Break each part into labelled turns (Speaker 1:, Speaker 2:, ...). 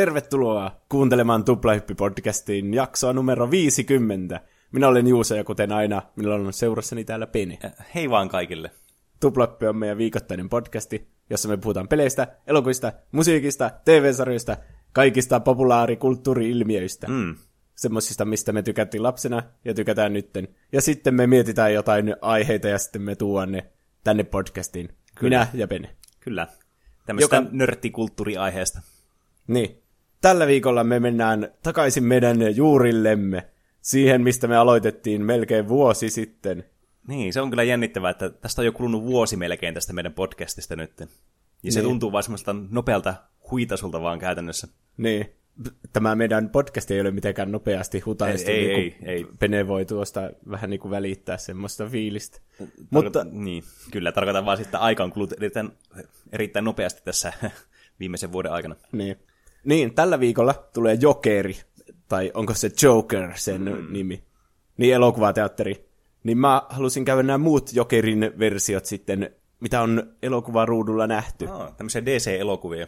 Speaker 1: Tervetuloa kuuntelemaan Tuplahyppi-podcastin jaksoa numero 50. Minä olen Juuso ja kuten aina, minulla on seurassani täällä Pene.
Speaker 2: Hei vaan kaikille.
Speaker 1: Tuplahyppi on meidän viikoittainen podcasti, jossa me puhutaan peleistä, elokuvista, musiikista, TV-sarjoista, kaikista populaarikulttuuri-ilmiöistä.
Speaker 2: Mm.
Speaker 1: Semmoisista, mistä me tykättiin lapsena ja tykätään nytten. Ja sitten me mietitään jotain aiheita ja sitten me tuon ne tänne podcastiin. Kyllä. Minä ja Pene.
Speaker 2: Kyllä. Tämmöistä Joka... nörttikulttuuriaiheesta.
Speaker 1: Niin. Tällä viikolla me mennään takaisin meidän juurillemme, siihen mistä me aloitettiin melkein vuosi sitten.
Speaker 2: Niin, se on kyllä jännittävää, että tästä on jo kulunut vuosi melkein tästä meidän podcastista nyt. Ja niin. se tuntuu vaan semmoista nopealta huitasulta vaan käytännössä.
Speaker 1: Niin. Tämä meidän podcast ei ole mitenkään nopeasti hutaistu, ei, niin ei, ei. Pene voi tuosta vähän niin kuin välittää semmoista fiilistä.
Speaker 2: Tarkoit- Mutta... Niin, kyllä, tarkoitan vaan sitten aika on kulut erittäin, erittäin nopeasti tässä viimeisen vuoden aikana.
Speaker 1: Niin. Niin, tällä viikolla tulee Jokeri, tai onko se Joker sen mm. nimi, niin elokuvateatteri. Niin mä halusin käydä nämä muut Jokerin versiot sitten, mitä on elokuvaruudulla nähty.
Speaker 2: Oh, tämmöisiä DC-elokuvia.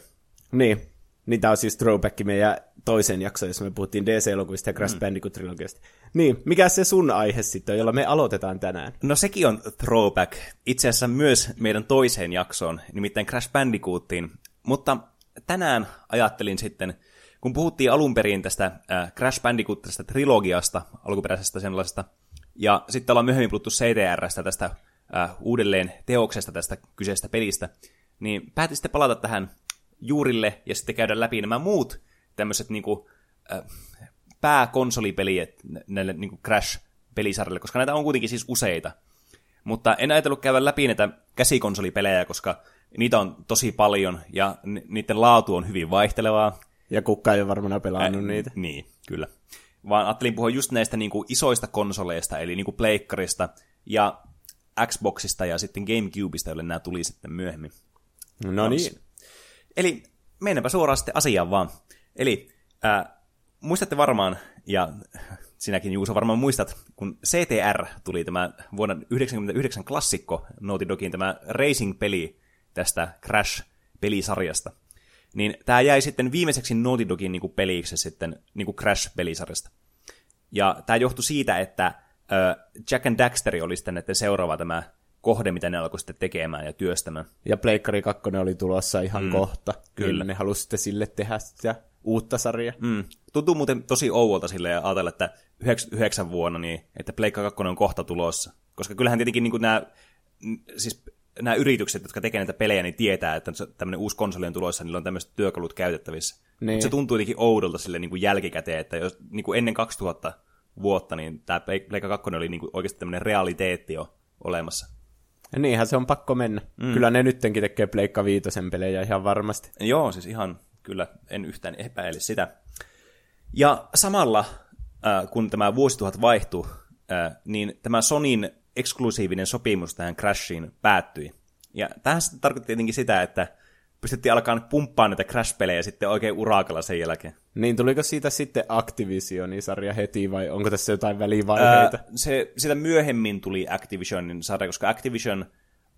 Speaker 1: Niin, niin tää on siis throwback meidän toisen jakson, jossa me puhuttiin DC-elokuvista ja Crash mm. Bandicoot-trilogiasta. Niin, mikä se sun aihe sitten on, jolla me aloitetaan tänään?
Speaker 2: No sekin on throwback, itse asiassa myös meidän toiseen jaksoon, nimittäin Crash Bandicootiin. Mutta tänään ajattelin sitten, kun puhuttiin alun perin tästä äh, Crash Bandicoot tästä trilogiasta, alkuperäisestä sellaisesta, ja sitten ollaan myöhemmin puhuttu CTRstä tästä äh, uudelleen teoksesta tästä kyseisestä pelistä, niin päätin sitten palata tähän juurille ja sitten käydä läpi nämä muut tämmöiset niinku, äh, pääkonsolipeliet näille niinku Crash-pelisarjalle, koska näitä on kuitenkin siis useita. Mutta en ajatellut käydä läpi näitä käsikonsolipelejä, koska niitä on tosi paljon ja niiden laatu on hyvin vaihtelevaa.
Speaker 1: Ja kukka ei ole varmaan pelannut Ä, niitä.
Speaker 2: Niin, kyllä. Vaan ajattelin puhua just näistä niin kuin isoista konsoleista, eli niin kuin Pleikkarista ja Xboxista ja sitten Gamecubeista, joille nämä tuli sitten myöhemmin.
Speaker 1: No niin.
Speaker 2: Eli mennäänpä suoraan sitten asiaan vaan. Eli äh, muistatte varmaan, ja sinäkin Juuso varmaan muistat, kun CTR tuli tämä vuonna 1999 klassikko Naughty Dogin tämä racing-peli, tästä Crash-pelisarjasta. Niin tämä jäi sitten viimeiseksi Naughty Dogin niinku peliksi sitten niinku Crash-pelisarjasta. Ja tämä johtui siitä, että Jack and Daxter oli sitten näiden seuraava tämä kohde, mitä ne alkoi sitten tekemään ja työstämään.
Speaker 1: Ja Pleikkari 2 oli tulossa ihan mm, kohta. Kyllä. kyllä. ne halusi sitten sille tehdä sitä uutta sarjaa.
Speaker 2: Mm. Tuntuu muuten tosi ouvolta sille ja ajatella, että 99 vuonna, niin, että Pleikka 2 on kohta tulossa. Koska kyllähän tietenkin niin nämä, siis nämä yritykset, jotka tekevät näitä pelejä, niin tietää, että tämmöinen uusi konsoli on tulossa, niillä on tämmöiset työkalut käytettävissä. Niin. Mutta se tuntuu jotenkin oudolta sille niin kuin jälkikäteen, että jos niin kuin ennen 2000 vuotta, niin tämä Pleikka 2 oli niin kuin oikeasti tämmöinen realiteetti jo olemassa.
Speaker 1: Ja niinhän se on pakko mennä. Mm. Kyllä ne nyttenkin tekee Pleikka Viitosen pelejä ihan varmasti.
Speaker 2: Joo, siis ihan kyllä en yhtään epäile sitä. Ja samalla, äh, kun tämä vuosituhat vaihtui, äh, niin tämä Sonin eksklusiivinen sopimus tähän Crashiin päättyi. Ja tähän tarkoitti tietenkin sitä, että pystyttiin alkaa pumppaa näitä Crash-pelejä sitten oikein urakalla sen jälkeen.
Speaker 1: Niin, tuliko siitä sitten Activisionin sarja heti vai onko tässä jotain välivaiheita? Ää,
Speaker 2: se, sitä myöhemmin tuli Activisionin sarja, koska Activision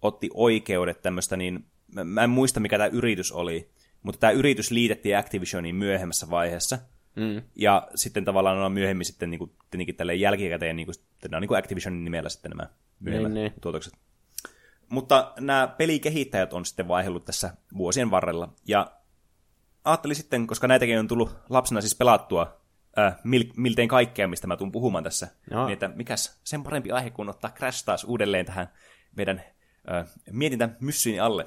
Speaker 2: otti oikeudet tämmöistä, niin mä en muista mikä tämä yritys oli, mutta tämä yritys liitettiin Activisioniin myöhemmässä vaiheessa. Mm. Ja sitten tavallaan on myöhemmin sitten niin kuin, tietenkin tälleen jälkikäteen, niin kuin, nämä on niin kuin Activisionin nimellä sitten nämä myöhemmät niin, niin. tuotokset. Mutta nämä pelikehittäjät on sitten vaihellut tässä vuosien varrella. Ja ajattelin sitten, koska näitäkin on tullut lapsena siis pelattua äh, mil, miltein kaikkea, mistä mä tuun puhumaan tässä, no. niin että mikäs sen parempi aihe kuin ottaa Crash taas uudelleen tähän meidän äh, mietintä myssyini alle.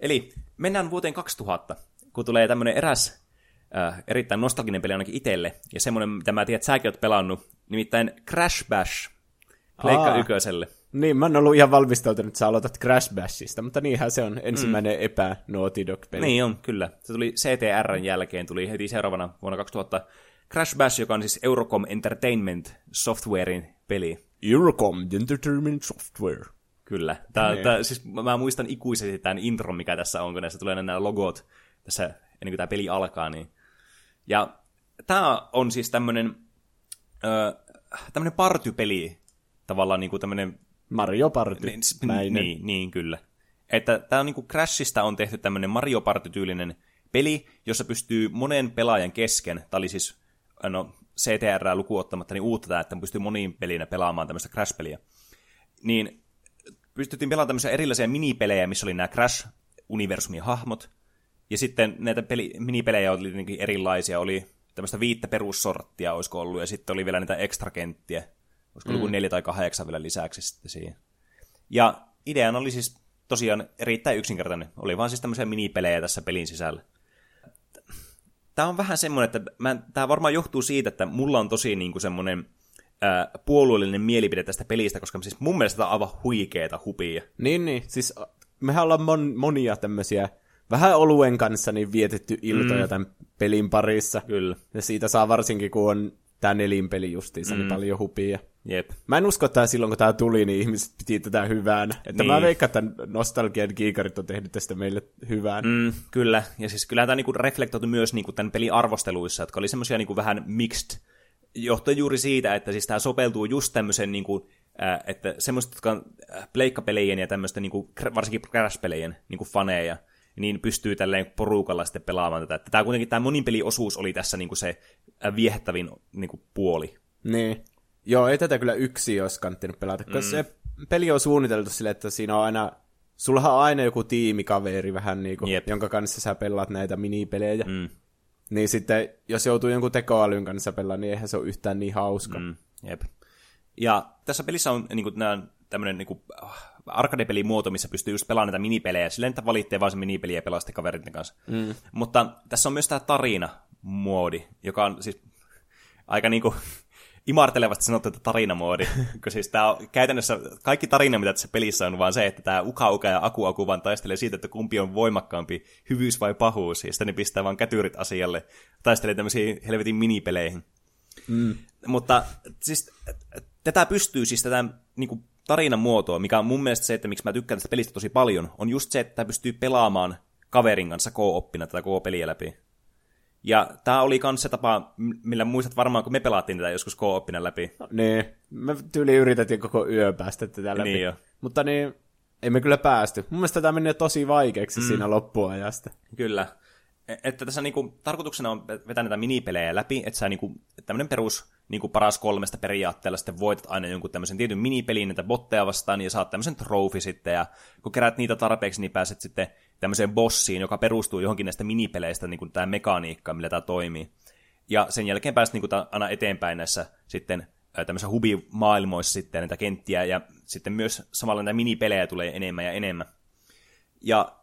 Speaker 2: Eli mennään vuoteen 2000, kun tulee tämmöinen eräs äh, erittäin nostalginen peli ainakin itselle, ja semmoinen, mitä mä tiedän, että säkin oot pelannut, nimittäin Crash Bash, Pleikka ykköselle.
Speaker 1: Niin, mä en ollut ihan valmistautunut, että sä aloitat Crash Bashista, mutta niinhän se on ensimmäinen mm. epä Naughty Dog-peli.
Speaker 2: Niin on, kyllä. Se tuli CTRn jälkeen, tuli heti seuraavana vuonna 2000 Crash Bash, joka on siis Eurocom Entertainment Softwarein peli.
Speaker 1: Eurocom Entertainment Software.
Speaker 2: Kyllä. Tää, niin. tää, siis mä muistan ikuisesti tämän intro, mikä tässä on, kun näissä tulee nämä logot tässä ennen kuin tämä peli alkaa. Niin. Ja tämä on siis tämmöinen tämmöinen partypeli, tavallaan niin kuin tämmöinen
Speaker 1: Mario Party.
Speaker 2: Niin, niin, niin, kyllä. Että tämä on niin kuin Crashista on tehty tämmöinen Mario Party-tyylinen peli, jossa pystyy monen pelaajan kesken, tämä oli siis no, CTR lukuottamatta, niin uutta tämä, että pystyy moniin pelinä pelaamaan tämmöistä Crash-peliä. Niin pystyttiin pelaamaan tämmöisiä erilaisia minipelejä, missä oli nämä Crash-universumin hahmot, ja sitten näitä peli, minipelejä oli erilaisia, oli tämmöistä viittä perussorttia olisiko ollut, ja sitten oli vielä niitä ekstrakenttiä, olisiko mm. ollut neljä tai kahdeksan vielä lisäksi sitten siihen. Ja ideana oli siis tosiaan erittäin yksinkertainen. Oli vaan siis tämmöisiä minipelejä tässä pelin sisällä. Tämä on vähän semmoinen, että mä, tämä varmaan johtuu siitä, että mulla on tosi niin kuin semmoinen ää, puolueellinen mielipide tästä pelistä, koska siis mun mielestä tämä on aivan huikeeta hupia.
Speaker 1: Niin, niin. Siis mehän ollaan mon, monia tämmöisiä vähän oluen kanssa niin vietetty iltoja mm. tämän pelin parissa.
Speaker 2: Kyllä.
Speaker 1: Ja siitä saa varsinkin, kun on tämä nelinpeli justiinsa, niin mm. niin paljon hupia.
Speaker 2: Jep.
Speaker 1: Mä en usko, että silloin kun tämä tuli, niin ihmiset piti tätä hyvänä. Että niin. mä veikkaan, että nostalgian kiikarit on tehnyt tästä meille hyvän.
Speaker 2: Mm, kyllä, ja siis kyllä tämä niinku reflektoitu myös niinku tämän pelin arvosteluissa, jotka oli semmoisia niinku vähän mixed, johtuen juuri siitä, että siis tämä sopeltuu just tämmöisen, niinku, äh, että semmoiset, jotka on pleikkapelien ja tämmöisten, niinku, varsinkin Crash-pelejen niinku faneja, niin pystyy tälleen porukalla sitten pelaamaan tätä. Tämä kuitenkin tämä monipeliosuus oli tässä niinku se viehättävin niinku puoli.
Speaker 1: Niin. Joo, ei tätä kyllä yksi olisi kanttinut pelata, koska mm. se peli on suunniteltu sille, että siinä on aina, sulla on aina joku tiimikaveri vähän niin kuin, jonka kanssa sä pelaat näitä minipelejä. Mm. Niin sitten, jos joutuu jonkun tekoälyn kanssa pelaamaan, niin eihän se ole yhtään niin hauska. Mm.
Speaker 2: Jep. Ja tässä pelissä on niin kuin, nämä, tämmöinen niin kuin, arcade muoto, missä pystyy just pelaamaan näitä minipelejä. Silleen, että valitsee vaan se minipeli ja pelaa sitten kaveritten kanssa. Mm. Mutta tässä on myös tämä tarina-moodi, joka on siis aika niinku imartelevasti sanottu, että tarinamoodi, koska siis tää on käytännössä kaikki tarina, mitä tässä pelissä on, vaan se, että tämä Uka Uka ja Aku Aku vaan taistelee siitä, että kumpi on voimakkaampi, hyvyys vai pahuus, ja sitten ne pistää vaan kätyrit asialle, taistelee tämmöisiin helvetin minipeleihin. Mm. Mutta siis tätä pystyy siis tätä niin kuin, tarinan muotoa, mikä on mun mielestä se, että miksi mä tykkään tästä pelistä tosi paljon, on just se, että pystyy pelaamaan kaverin kanssa co-oppina tätä koko-peliä läpi. Ja tämä oli myös se tapa, millä muistat varmaan, kun me pelattiin tätä joskus co-oppina läpi.
Speaker 1: No, niin, me tyyli yritettiin koko yö päästä tätä läpi. Niin jo. Mutta niin, ei me kyllä päästy. Mun mielestä tämä meni tosi vaikeaksi mm. siinä loppuajasta.
Speaker 2: Kyllä. E, että tässä niinku, tarkoituksena on vetää näitä minipelejä läpi, että sä niinku, tämmöinen perus niinku paras kolmesta periaatteella sitten voitat aina jonkun tämmöisen tietyn minipelin näitä botteja vastaan ja saat tämmöisen trofi sitten ja kun kerät niitä tarpeeksi, niin pääset sitten tämmöiseen bossiin, joka perustuu johonkin näistä minipeleistä, niin tämä mekaniikka, millä tämä toimii. Ja sen jälkeen pääset niin kuin, aina eteenpäin näissä sitten tämmöisissä hubimaailmoissa sitten näitä kenttiä, ja sitten myös samalla näitä minipelejä tulee enemmän ja enemmän. Ja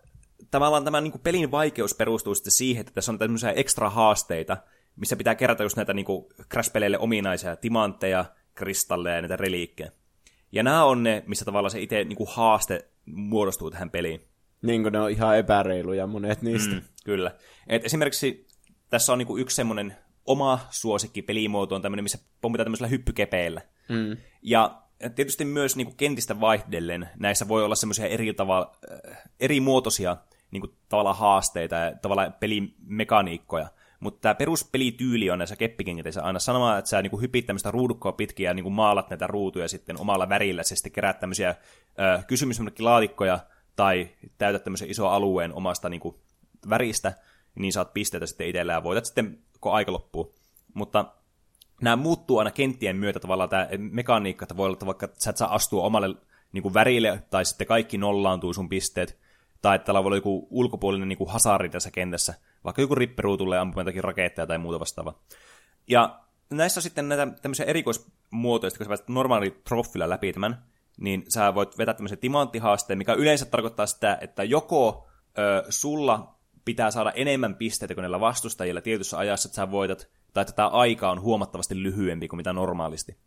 Speaker 2: tavallaan tämä niin kuin pelin vaikeus perustuu sitten siihen, että tässä on tämmöisiä ekstra haasteita, missä pitää kerätä just näitä niin kuin Crash-peleille ominaisia timantteja, kristalleja ja näitä reliikkejä. Ja nämä on ne, missä tavallaan se itse niin kuin haaste muodostuu tähän peliin.
Speaker 1: Niin kuin ne on ihan epäreiluja monet niistä. Mm,
Speaker 2: kyllä. Et esimerkiksi tässä on niinku yksi semmoinen oma suosikki pelimuoto on tämmöinen, missä pommitaan tämmöisellä hyppykepeillä. Mm. Ja tietysti myös niinku kentistä vaihdellen näissä voi olla semmoisia eri, äh, eri muotoisia niinku, tavallaan haasteita ja tavallaan pelimekaniikkoja. Mutta tämä peruspelityyli on näissä keppikengiteissä aina sanomaan, että sä niinku hypit tämmöistä ruudukkoa pitkin ja niinku maalat näitä ruutuja sitten omalla värillä, ja sitten kerät tämmöisiä äh, kysymysmerkkilaatikkoja, tai täytät tämmöisen iso alueen omasta niin kuin, väristä, niin saat pisteitä sitten itsellä ja voitat sitten, kun aika loppuu. Mutta nämä muuttuu aina kenttien myötä tavallaan tämä mekaniikka, että voi olla, että vaikka sä et saa astua omalle niin kuin värille, tai sitten kaikki nollaantuu sun pisteet, tai että täällä voi olla joku ulkopuolinen niin kuin hasari tässä kentässä, vaikka joku ripperuu tulee ampumaan jotakin raketteja tai muuta vastaavaa. Ja näissä on sitten näitä tämmöisiä erikoismuotoja, kun sä pääset normaali trofilla läpi tämän, niin sä voit vetää tämmöisen timanttihaasteen, mikä yleensä tarkoittaa sitä, että joko ö, sulla pitää saada enemmän pisteitä kuin näillä vastustajilla tietyssä ajassa, että sä voitat, tai että tämä aika on huomattavasti lyhyempi kuin mitä normaalisti.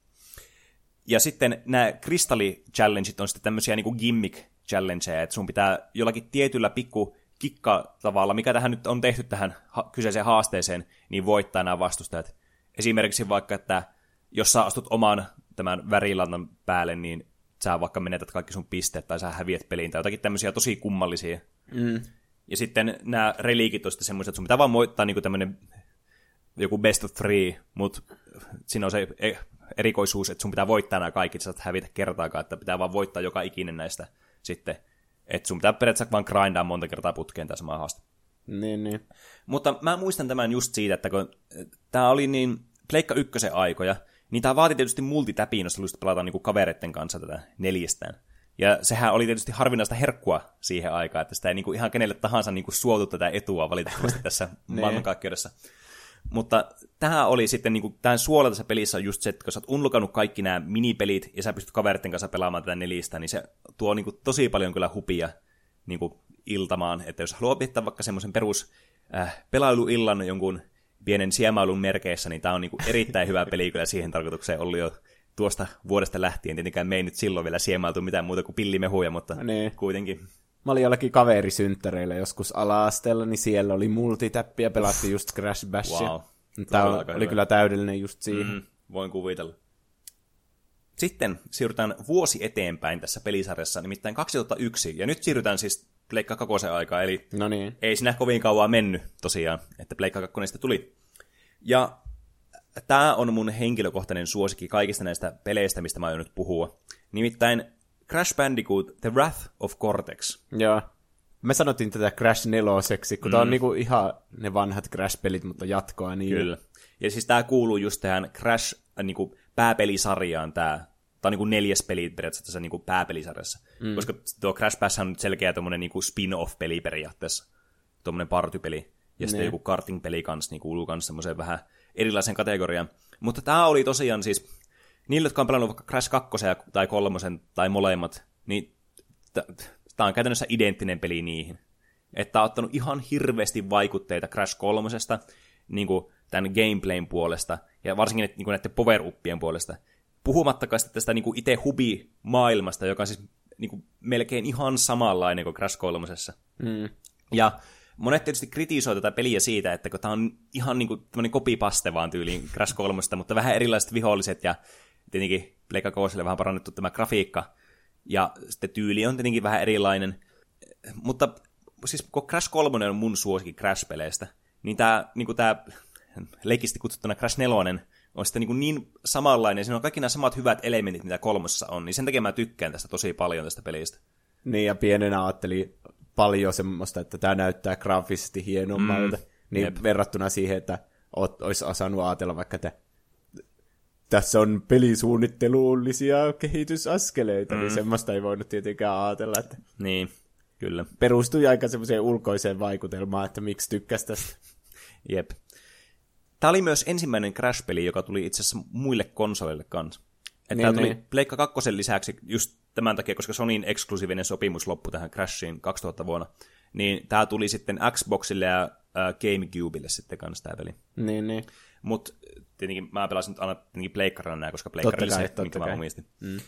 Speaker 2: Ja sitten nämä kristalli-challengeit on sitten tämmöisiä niin gimmick-challengeja, että sun pitää jollakin tietyllä pikku kikka tavalla, mikä tähän nyt on tehty tähän kyseiseen haasteeseen, niin voittaa nämä vastustajat. Esimerkiksi vaikka, että jos sä astut oman tämän värilannan päälle, niin sä vaikka menetät kaikki sun pisteet tai sä häviät peliin tai jotakin tämmöisiä tosi kummallisia. Mm. Ja sitten nämä reliikit on sitten semmoisia, että sun pitää vaan voittaa niin tämmöinen joku best of three, mutta siinä on se e- erikoisuus, että sun pitää voittaa nämä kaikki, että sä hävitä kertaakaan, että pitää vaan voittaa joka ikinen näistä sitten. Että sun pitää periaatteessa vaan grindaa monta kertaa putkeen tämä sama haaste.
Speaker 1: Niin, niin.
Speaker 2: Mutta mä muistan tämän just siitä, että kun tämä oli niin Pleikka ykkösen aikoja, niin tämä vaati tietysti multitäpiin, jos haluaisit pelata niin kavereiden kanssa tätä neljästään. Ja sehän oli tietysti harvinaista herkkua siihen aikaan, että sitä ei niin kuin ihan kenelle tahansa niin kuin suotu tätä etua valitettavasti tässä maailmankaikkeudessa. Mutta tämä oli sitten, niin kuin, tämän suola tässä pelissä on just se, että kun sä oot unlokannut kaikki nämä minipelit ja sä pystyt kaveritten kanssa pelaamaan tätä nelistä, niin se tuo niin kuin, tosi paljon kyllä hupia niin kuin, iltamaan. Että jos haluaa pitää vaikka semmoisen perus äh, pelailuillan jonkun pienen siemailun merkeissä, niin tämä on niin kuin, erittäin hyvä peli kyllä siihen tarkoitukseen ollut jo tuosta vuodesta lähtien. Tietenkään me ei nyt silloin vielä siemailtu mitään muuta kuin pillimehuja, mutta niin. kuitenkin.
Speaker 1: Mä olin jollakin kaverisynttäreillä joskus ala-asteella, niin siellä oli multitäppi ja pelattiin just Crash Bashia. Wow. Tämä oli, oli kyllä täydellinen just siihen. Mm,
Speaker 2: voin kuvitella. Sitten siirrytään vuosi eteenpäin tässä pelisarjassa, nimittäin 2001, ja nyt siirrytään siis Pleikka 2 aikaa, eli
Speaker 1: no niin.
Speaker 2: ei sinä kovin kauan mennyt tosiaan, että Pleikka 2 tuli. Ja tämä on mun henkilökohtainen suosikki kaikista näistä peleistä, mistä mä aion nyt puhua. Nimittäin Crash Bandicoot The Wrath of Cortex.
Speaker 1: Joo. Me sanottiin tätä Crash neloseksi, kun mm. tämä on niinku ihan ne vanhat Crash-pelit, mutta jatkoa niin.
Speaker 2: Kyllä. Ja siis tämä kuuluu just tähän Crash äh, niinku, pääpelisarjaan, tämä Tämä on niin kuin neljäs peli periaatteessa tässä niin kuin pääpelisarjassa. Mm. Koska tuo Crash Bash on nyt selkeä tuommoinen niin kuin spin-off-peli periaatteessa. Tuommoinen partypeli. Ja sitten joku karting-peli kanssa niin kuuluu kanssa semmoiseen vähän erilaisen kategorian. Mutta tämä oli tosiaan siis, niille, jotka on pelannut vaikka Crash 2 tai 3 tai molemmat, niin tämä on käytännössä identtinen peli niihin. Että on ottanut ihan hirveästi vaikutteita Crash 3 niin kuin tämän gameplayn puolesta, ja varsinkin niin kuin näiden power-uppien puolesta. Puhumattakaan sitten tästä niin kuin itse hubi-maailmasta, joka on siis niin kuin melkein ihan samanlainen kuin Crash 3. Mm. Ja monet tietysti kritisoi tätä peliä siitä, että kun tämä on ihan niin kuin kopipaste vaan tyyliin Crash 3, mutta vähän erilaiset viholliset ja tietenkin Pleikka Koosille vähän parannettu tämä grafiikka. Ja sitten tyyli on tietenkin vähän erilainen. Mutta siis kun Crash 3 on mun suosikki Crash-peleistä, niin tämä, niin kuin tämä leikisti kutsuttuna Crash 4 on sitten niin, niin samanlainen, siinä on kaikki nämä samat hyvät elementit, mitä kolmosessa on, niin sen takia mä tykkään tästä tosi paljon tästä pelistä.
Speaker 1: Niin, ja pienenä ajattelin paljon semmoista, että tämä näyttää graafisesti hienommalta, mm, niin jep. verrattuna siihen, että oot, olisi osannut ajatella vaikka, että tässä on pelisuunnittelullisia kehitysaskeleita, niin mm. niin semmoista ei voinut tietenkään ajatella, että
Speaker 2: niin, kyllä.
Speaker 1: perustui aika semmoiseen ulkoiseen vaikutelmaan, että miksi tykkäsi tästä.
Speaker 2: Jep. Tämä oli myös ensimmäinen Crash-peli, joka tuli itse asiassa muille konsoleille kanssa. Että niin, tämä tuli niin. Pleikka 2 lisäksi just tämän takia, koska Sonyin eksklusiivinen sopimus loppui tähän Crashiin 2000 vuonna, niin tämä tuli sitten Xboxille ja äh, GameCubelle sitten kanssa tämä peli.
Speaker 1: Niin, niin.
Speaker 2: Mutta tietenkin mä pelasin nyt aina tietenkin pleikkarina nämä, koska pleikkari oli se, minkä mä omistin. Mm.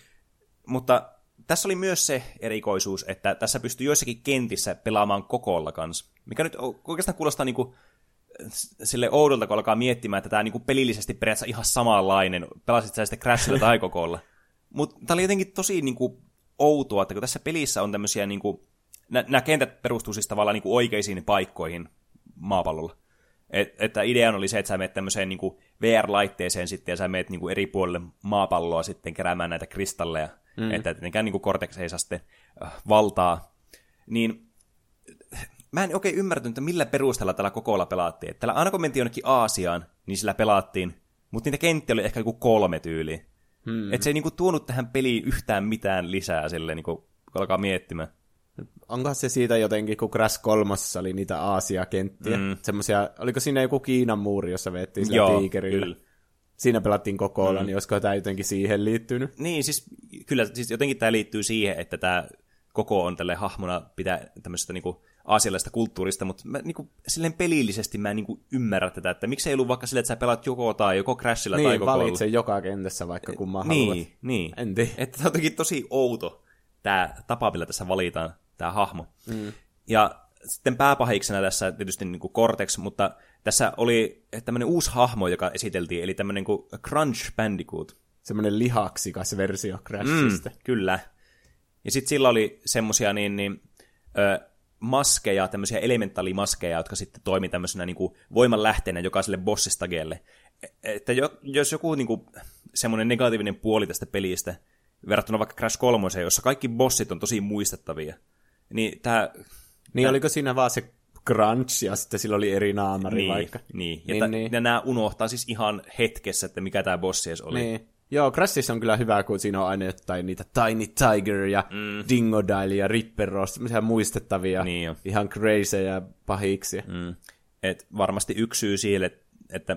Speaker 2: Mutta tässä oli myös se erikoisuus, että tässä pystyy joissakin kentissä pelaamaan kokolla kanssa. Mikä nyt oikeastaan kuulostaa niinku sille oudolta, kun alkaa miettimään, että tämä niinku pelillisesti periaatteessa ihan samanlainen. Pelasit sä sitten Crashilla tai kokolla. Mutta tämä oli jotenkin tosi niinku outoa, että kun tässä pelissä on tämmöisiä, niinku, nämä kentät perustuu siis tavallaan niinku oikeisiin paikkoihin maapallolla. Et, että ideana oli se, että sä menet tämmöiseen niin VR-laitteeseen sitten ja sä menet niin eri puolille maapalloa sitten keräämään näitä kristalleja, mm. että tietenkään niin Cortex ei saa sitten äh, valtaa. Niin mä en oikein ymmärtänyt, että millä perusteella tällä kokolla pelaattiin. Että aina kun mentiin jonnekin Aasiaan, niin sillä pelattiin, mutta niitä kenttiä oli ehkä joku kolme tyyliä. Hmm. Että se ei niinku tuonut tähän peliin yhtään mitään lisää silleen, niinku, kun alkaa miettimään
Speaker 1: onko se siitä jotenkin, kun Crash 3 oli niitä Aasia-kenttiä, mm. semmosia, oliko siinä joku Kiinan muuri, jossa vettiin sillä Joo, tiikerillä? Kyllä. Siinä pelattiin kokoilla, mm. niin olisiko tämä jotenkin siihen liittynyt?
Speaker 2: Niin, siis kyllä siis jotenkin tämä liittyy siihen, että tämä koko on tälle hahmona pitää tämmöisestä niinku aasialaista kulttuurista, mutta mä, niinku, silleen pelillisesti mä en niinku ymmärrä tätä, että miksi ei ollut vaikka silleen, että sä pelaat joko tai joko Crashilla
Speaker 1: niin,
Speaker 2: tai koko
Speaker 1: valitse joka kentässä vaikka kumman
Speaker 2: niin,
Speaker 1: haluat.
Speaker 2: Niin, En tiedä. Että tämä on jotenkin tosi outo tämä tapa, millä tässä valitaan tämä hahmo. Mm. Ja sitten pääpahiksena tässä tietysti niin kuin Cortex, mutta tässä oli tämmöinen uusi hahmo, joka esiteltiin, eli tämmöinen kuin Crunch Bandicoot.
Speaker 1: Semmoinen lihaksikas versio Crashista. Mm,
Speaker 2: kyllä. Ja sitten sillä oli semmoisia niin, niin, ö, maskeja, tämmöisiä elementaalimaskeja, jotka sitten toimi tämmöisenä niin kuin voimanlähteenä jokaiselle bossistageelle. E, että jos joku niin kuin, semmoinen negatiivinen puoli tästä pelistä, verrattuna vaikka Crash 3, jossa kaikki bossit on tosi muistettavia, niin tämä...
Speaker 1: Niin tää... oliko siinä vaan se Crunch, ja sitten sillä oli eri naamari
Speaker 2: niin,
Speaker 1: vaikka.
Speaker 2: Niin, ja,
Speaker 1: Niin,
Speaker 2: ta,
Speaker 1: niin.
Speaker 2: ja nämä unohtaa siis ihan hetkessä, että mikä tämä bossi edes oli.
Speaker 1: Niin. Joo, Crashissa on kyllä hyvä, kun siinä on aina jotain niitä Tiny Tiger ja mm. Dingodile ja Ripper Ross, muistettavia,
Speaker 2: Niin jo.
Speaker 1: ihan crazyjä pahiksi. Mm.
Speaker 2: Et varmasti yksi syy siihen, että, että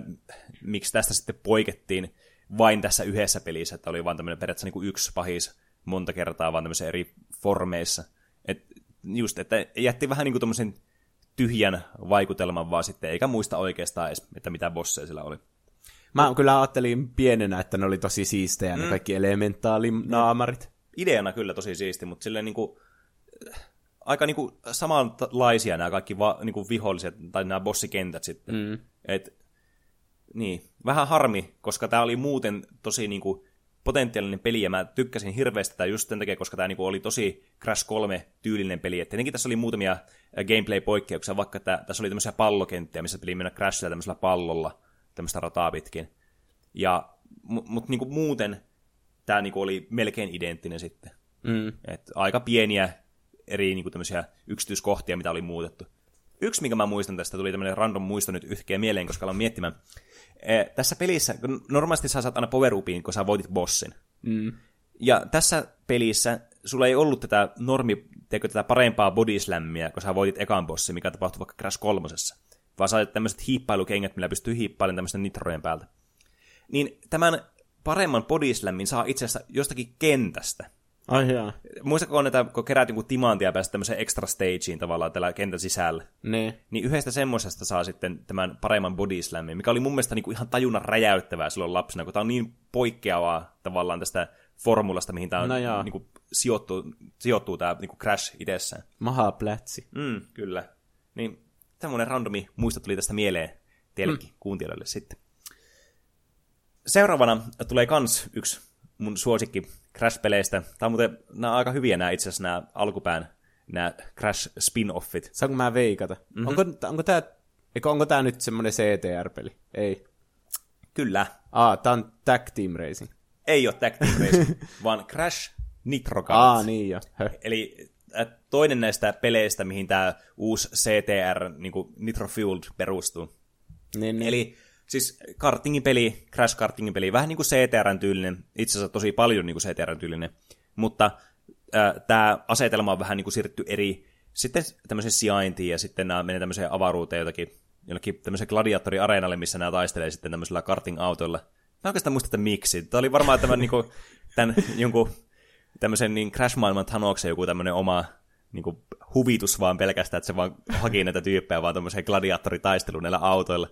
Speaker 2: miksi tästä sitten poikettiin vain tässä yhdessä pelissä, että oli vain tämmöinen periaatteessa niin kuin yksi pahis monta kertaa vaan tämmöisissä eri formeissa. Et just, että jätti vähän niin kuin tyhjän vaikutelman vaan sitten, eikä muista oikeastaan edes, että mitä bosseja sillä oli.
Speaker 1: Mä kyllä ajattelin pienenä, että ne oli tosi siistejä, mm. ne kaikki elementaali-naamarit.
Speaker 2: Ideana kyllä tosi siisti, mutta silleen niin kuin, aika niin kuin samanlaisia nämä kaikki va, niin kuin viholliset tai nämä bossikentät sitten. Mm. Et, niin, vähän harmi, koska tämä oli muuten tosi niin kuin, potentiaalinen peli, ja mä tykkäsin hirveästi tätä just sen takia, koska tämä niinku oli tosi Crash 3-tyylinen peli. Et tietenkin tässä oli muutamia äh, gameplay-poikkeuksia, vaikka tässä oli tämmöisiä pallokenttiä, missä peli mennä Crashilla tämmöisellä pallolla, tämmöistä rataa pitkin. Ja, Mutta mut niinku muuten tämä niinku oli melkein identtinen sitten.
Speaker 1: Mm.
Speaker 2: Et aika pieniä eri niinku tämmöisiä yksityiskohtia, mitä oli muutettu. Yksi, minkä mä muistan tästä, tuli tämmöinen random muisto nyt yhtäkkiä mieleen, koska aloin miettimään. E, tässä pelissä, kun normaalisti sä saat aina power upiin, kun sä voitit bossin.
Speaker 1: Mm.
Speaker 2: Ja tässä pelissä sulla ei ollut tätä normi, teekö tätä parempaa body slammia, kun sä voitit ekan bossin, mikä tapahtui vaikka Crash kolmosessa. Vaan sait tämmöiset hiippailukengät, millä pystyy hiippailemaan tämmöisten nitrojen päältä. Niin tämän paremman body slammin saa itse asiassa jostakin kentästä.
Speaker 1: Ai jaa.
Speaker 2: Muistatko, että kun keräät jonkun timantia ja pääset tämmöiseen extra stageen tavallaan tällä kentän sisällä?
Speaker 1: Ne.
Speaker 2: Niin yhdestä semmoisesta saa sitten tämän paremman body slamin, mikä oli mun mielestä niinku ihan tajunnan räjäyttävää silloin lapsena, kun tämä on niin poikkeavaa tavallaan tästä formulasta, mihin tämä
Speaker 1: No
Speaker 2: niinku, sijoittuu, sijoittuu tämä niinku Crash itsessään.
Speaker 1: Maha plätsi.
Speaker 2: Mm, kyllä. Niin tämmöinen randomi muisto tuli tästä mieleen teillekin mm. kuuntelijoille sitten. Seuraavana tulee kans yksi mun suosikki Crash-peleistä. Tämä on muuten, nämä on aika hyviä nämä itse asiassa nämä alkupään nämä Crash spin-offit.
Speaker 1: Saanko mä veikata? Mm-hmm. Onko, onko tää, eikö, onko tää nyt semmonen CTR-peli? Ei.
Speaker 2: Kyllä.
Speaker 1: Aa, tää on Tag Team Racing.
Speaker 2: Ei ole Tag Team Racing, vaan Crash Nitro Kart.
Speaker 1: Aa, niin jo. Höh.
Speaker 2: Eli toinen näistä peleistä, mihin tämä uusi CTR, niin kuin Nitro Fueled, perustuu.
Speaker 1: Niin, niin.
Speaker 2: Eli siis kartingin peli, Crash kartingin peli, vähän niin kuin CTRn tyylinen, itse asiassa tosi paljon niin kuin CTRn tyylinen, mutta äh, tämä asetelma on vähän niin kuin siirretty eri, sitten tämmöiseen sijaintiin ja sitten nämä menee tämmöiseen avaruuteen jotakin, jollekin tämmöiseen gladiatoriareenalle, missä nämä taistelee sitten tämmöisellä karting-autoilla. Mä oikeastaan muista, että miksi. Tämä oli varmaan tämän, niin kuin, tämän jonkun tämmöisen niin Crash-maailman Thanoksen joku tämmöinen oma niin kuin, huvitus vaan pelkästään, että se vaan haki näitä tyyppejä vaan tämmöiseen gladiaattoritaisteluun näillä autoilla.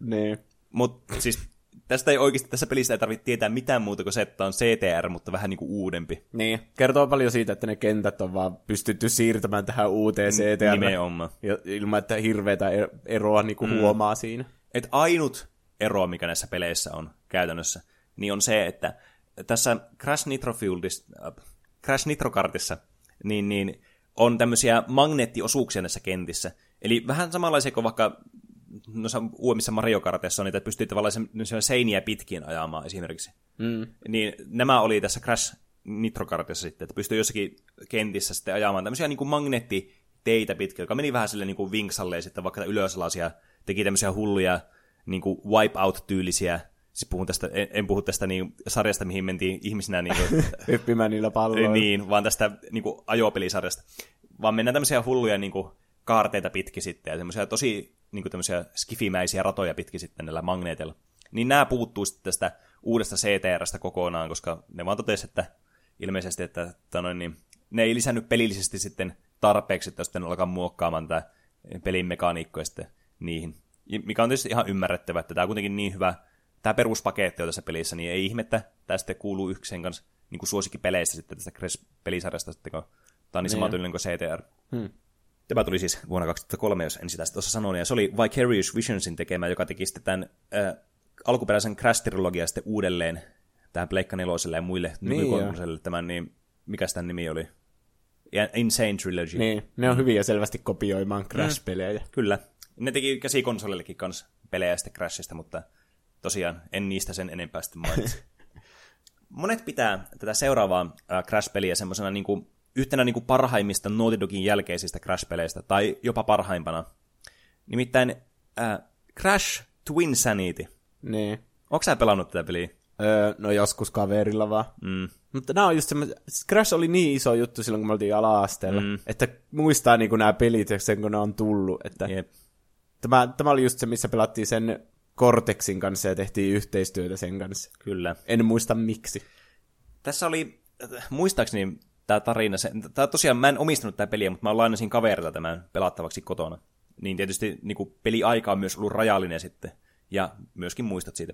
Speaker 1: niin.
Speaker 2: Mutta siis tästä ei oikeasti, tässä pelissä ei tarvitse tietää mitään muuta kuin se, että on CTR, mutta vähän niin kuin uudempi.
Speaker 1: Niin. Kertoo paljon siitä, että ne kentät on vaan pystytty siirtämään tähän uuteen CTR.
Speaker 2: Nimenomaan.
Speaker 1: Ja ilman, että hirveätä er- eroa niin mm. huomaa siinä.
Speaker 2: Et ainut ero, mikä näissä peleissä on käytännössä, niin on se, että tässä Crash Nitro äh, Crash Nitro Kartissa, niin, niin on tämmöisiä magneettiosuuksia näissä kentissä. Eli vähän samanlaisia kuin vaikka noissa uudemmissa Mario Karteissa on niitä, että pystyy tavallaan seiniä pitkin ajamaan esimerkiksi.
Speaker 1: Mm.
Speaker 2: Niin nämä oli tässä Crash Nitro Kartissa sitten, että pystyy jossakin kentissä sitten ajamaan tämmöisiä niin kuin magneettiteitä pitkin, joka meni vähän sille niin kuin vinksalle ja sitten vaikka ylöslasia, teki tämmöisiä hulluja niin kuin wipeout-tyylisiä Siis puhun tästä, en, en puhu tästä niin, sarjasta, mihin mentiin ihmisinä niin kuin,
Speaker 1: Hyppimään niillä palloilla.
Speaker 2: niin, vaan tästä niin kuin, ajopelisarjasta. Vaan mennään tämmöisiä hulluja niin kuin, kaarteita pitki sitten ja semmoisia tosi niin kuin, tämmöisiä skifimäisiä ratoja pitki sitten näillä magneeteilla. Niin nämä puuttuu sitten tästä uudesta CTRstä kokonaan, koska ne vaan totesi, että ilmeisesti, että, että noin, niin, ne ei lisännyt pelillisesti sitten tarpeeksi, että sitten alkaa muokkaamaan tätä pelin mekaniikkoja sitten niihin. Mikä on tietysti ihan ymmärrettävä, että tämä on kuitenkin niin hyvä, tämä peruspaketti on tässä pelissä, niin ei ihmettä, tämä sitten kuuluu yksen kanssa niin kuin suosikkipeleissä sitten tästä Crash-pelisarjasta, sitten, kun tämä on niin sama tyylinen kuin CTR.
Speaker 1: Hmm.
Speaker 2: Tämä tuli siis vuonna 2003, jos en sitä tuossa sanonut, ja se oli Vicarious Visionsin tekemä, joka teki sitten tämän äh, alkuperäisen Crash-trilogian sitten uudelleen tähän Pleikka neloselle ja muille
Speaker 1: Niin
Speaker 2: nykykonsoleille tämän, niin mikä tämän nimi oli? Insane Trilogy.
Speaker 1: Niin, ne on hyviä selvästi kopioimaan Crash-pelejä.
Speaker 2: Kyllä. Ne teki käsikonsolillekin kanssa pelejä sitten Crashista, mutta tosiaan en niistä sen enempää sitten mainitsi. Monet pitää tätä seuraavaa Crash-peliä semmoisena niin kuin, yhtenä niin kuin parhaimmista Naughty Dogin jälkeisistä Crash-peleistä, tai jopa parhaimpana. Nimittäin äh, Crash Twin Sanity.
Speaker 1: Niin.
Speaker 2: Onko sä pelannut tätä peliä?
Speaker 1: Öö, no joskus kaverilla vaan.
Speaker 2: Mm.
Speaker 1: Mutta nämä on just semmoisia, Crash oli niin iso juttu silloin, kun me oltiin ala-asteella,
Speaker 2: Mm.
Speaker 1: että muistaa niin nämä pelit ja sen, kun ne on tullut. Että
Speaker 2: Jep.
Speaker 1: tämä, tämä oli just se, missä pelattiin sen Cortexin kanssa ja tehtiin yhteistyötä sen kanssa.
Speaker 2: Kyllä.
Speaker 1: En muista miksi.
Speaker 2: Tässä oli, muistaakseni tämä tarina, se, tää, tosiaan mä en omistanut tätä peliä, mutta mä lainasin kaverilta tämän pelattavaksi kotona. Niin tietysti niin kuin peliaika on myös ollut rajallinen sitten, ja myöskin muistat siitä.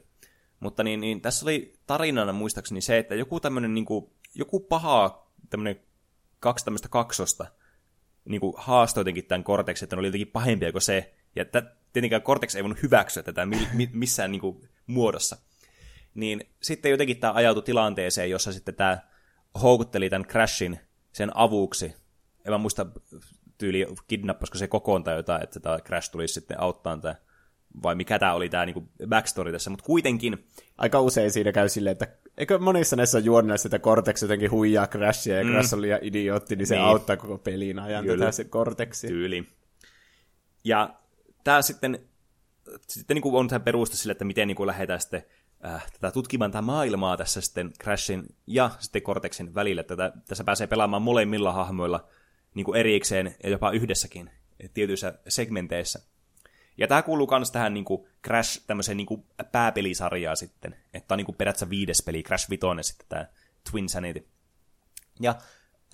Speaker 2: Mutta niin, niin tässä oli tarinana muistaakseni se, että joku tämmöinen, niin kuin, joku paha tämmöinen kaksi tämmöistä kaksosta niin kuin haastoi jotenkin tämän Cortex, että ne oli jotenkin pahempia kuin se. Ja tä, tietenkään Cortex ei voinut hyväksyä tätä mi, mi, missään niin kuin, muodossa. Niin sitten jotenkin tämä ajautui tilanteeseen, jossa sitten tämä houkutteli tämän Crashin sen avuksi. En mä muista tyyli, kidnappasiko se kokoon tai jotain, että tämä Crash tulisi sitten auttaa tämä, vai mikä tämä oli tämä niinku backstory tässä, mutta kuitenkin,
Speaker 1: Aika usein siinä käy silleen, että eikö monissa näissä juonnoissa, että Cortex jotenkin huijaa Crashia ja Crash on liian idiootti, niin se
Speaker 2: Niin.
Speaker 1: auttaa koko pelin ajan
Speaker 2: Kyllä.
Speaker 1: tätä se Cortexi.
Speaker 2: tyyli. Ja tämä sitten, sitten niin kuin on tämä peruste sille, että miten niin kuin lähdetään sitten äh, tätä tutkimaan tätä maailmaa tässä sitten Crashin ja sitten Cortexin välillä. Tätä, tässä pääsee pelaamaan molemmilla hahmoilla niin kuin erikseen ja jopa yhdessäkin tietyissä segmenteissä. Ja tämä kuuluu myös tähän niin kuin Crash tämmöiseen niin kuin pääpelisarjaan sitten. Että on niin kuin periaatteessa viides peli, Crash Vitoinen sitten tämä Twin Sanity. Ja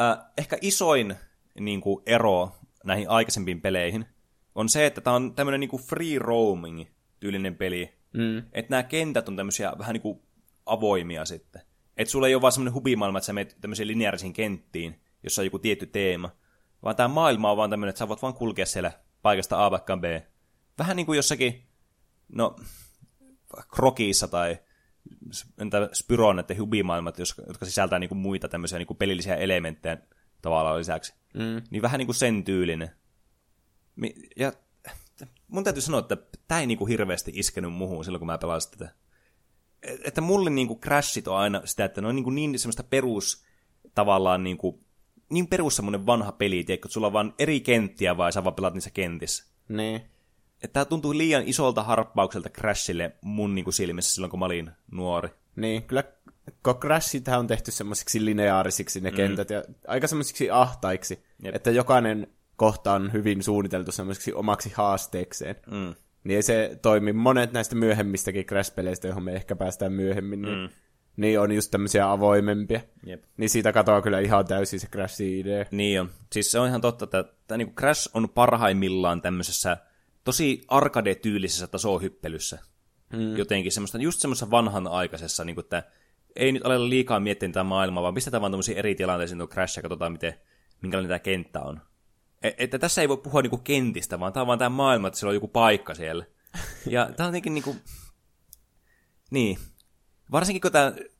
Speaker 2: äh, ehkä isoin niin kuin, ero näihin aikaisempiin peleihin on se, että tämä on tämmöinen niin kuin free roaming tyylinen peli.
Speaker 1: Mm.
Speaker 2: Että nämä kentät on tämmöisiä vähän niin kuin avoimia sitten. Että sulla ei ole vaan semmoinen hubimaailma, että sä menet tämmöisiin lineaarisiin kenttiin, jossa on joku tietty teema. Vaan tämä maailma on vaan tämmöinen, että sä voit vaan kulkea siellä paikasta A paikkaan B. Vähän niin kuin jossakin, no, Krokissa tai entä Spyron, näiden hubimaailmat, jotka sisältää niinku muita tämmöisiä niinku pelillisiä elementtejä tavallaan lisäksi.
Speaker 1: Mm.
Speaker 2: Niin vähän niinku sen tyylinen. Ja mun täytyy sanoa, että tämä ei niinku hirveästi iskenyt muhun silloin, kun mä pelasin tätä. Et- Että mulle niinku crashit on aina sitä, että ne on niinku niin semmoista perus tavallaan niinku, niin perus semmoinen vanha peli, tiedätkö, että sulla on vaan eri kenttiä vai sä vaan pelaat niissä kentissä.
Speaker 1: Niin.
Speaker 2: Että tämä tuntui liian isolta harppaukselta Crashille mun niinku silmissä silloin, kun mä olin nuori.
Speaker 1: Niin, kyllä kun Crashithän on tehty semmoisiksi lineaarisiksi ne mm. kentät ja aika semmoisiksi ahtaiksi.
Speaker 2: Jep.
Speaker 1: että jokainen kohta on hyvin suunniteltu semmoisiksi omaksi haasteekseen.
Speaker 2: Mm.
Speaker 1: Niin se toimi. Monet näistä myöhemmistäkin Crash-peleistä, johon me ehkä päästään myöhemmin, niin, mm. niin on just tämmöisiä avoimempia.
Speaker 2: Jep.
Speaker 1: Niin siitä katoaa kyllä ihan täysin se Crashin idea.
Speaker 2: Niin on. Siis se on ihan totta, että tämä niinku Crash on parhaimmillaan tämmöisessä tosi arcade-tyylisessä tasohyppelyssä. Mm. Jotenkin semmoista, just semmoisessa vanhanaikaisessa, niin kuin, että ei nyt aleta liikaa miettiä tätä maailmaa, vaan pistetään vaan tämmöisiä eri tilanteisiin tuon Crash ja katsotaan, miten, minkälainen tämä kenttä on. E- että tässä ei voi puhua niinku kentistä, vaan tämä on vaan tämä maailma, että siellä on joku paikka siellä. Ja tämä on jotenkin niinku... Niin. Varsinkin kun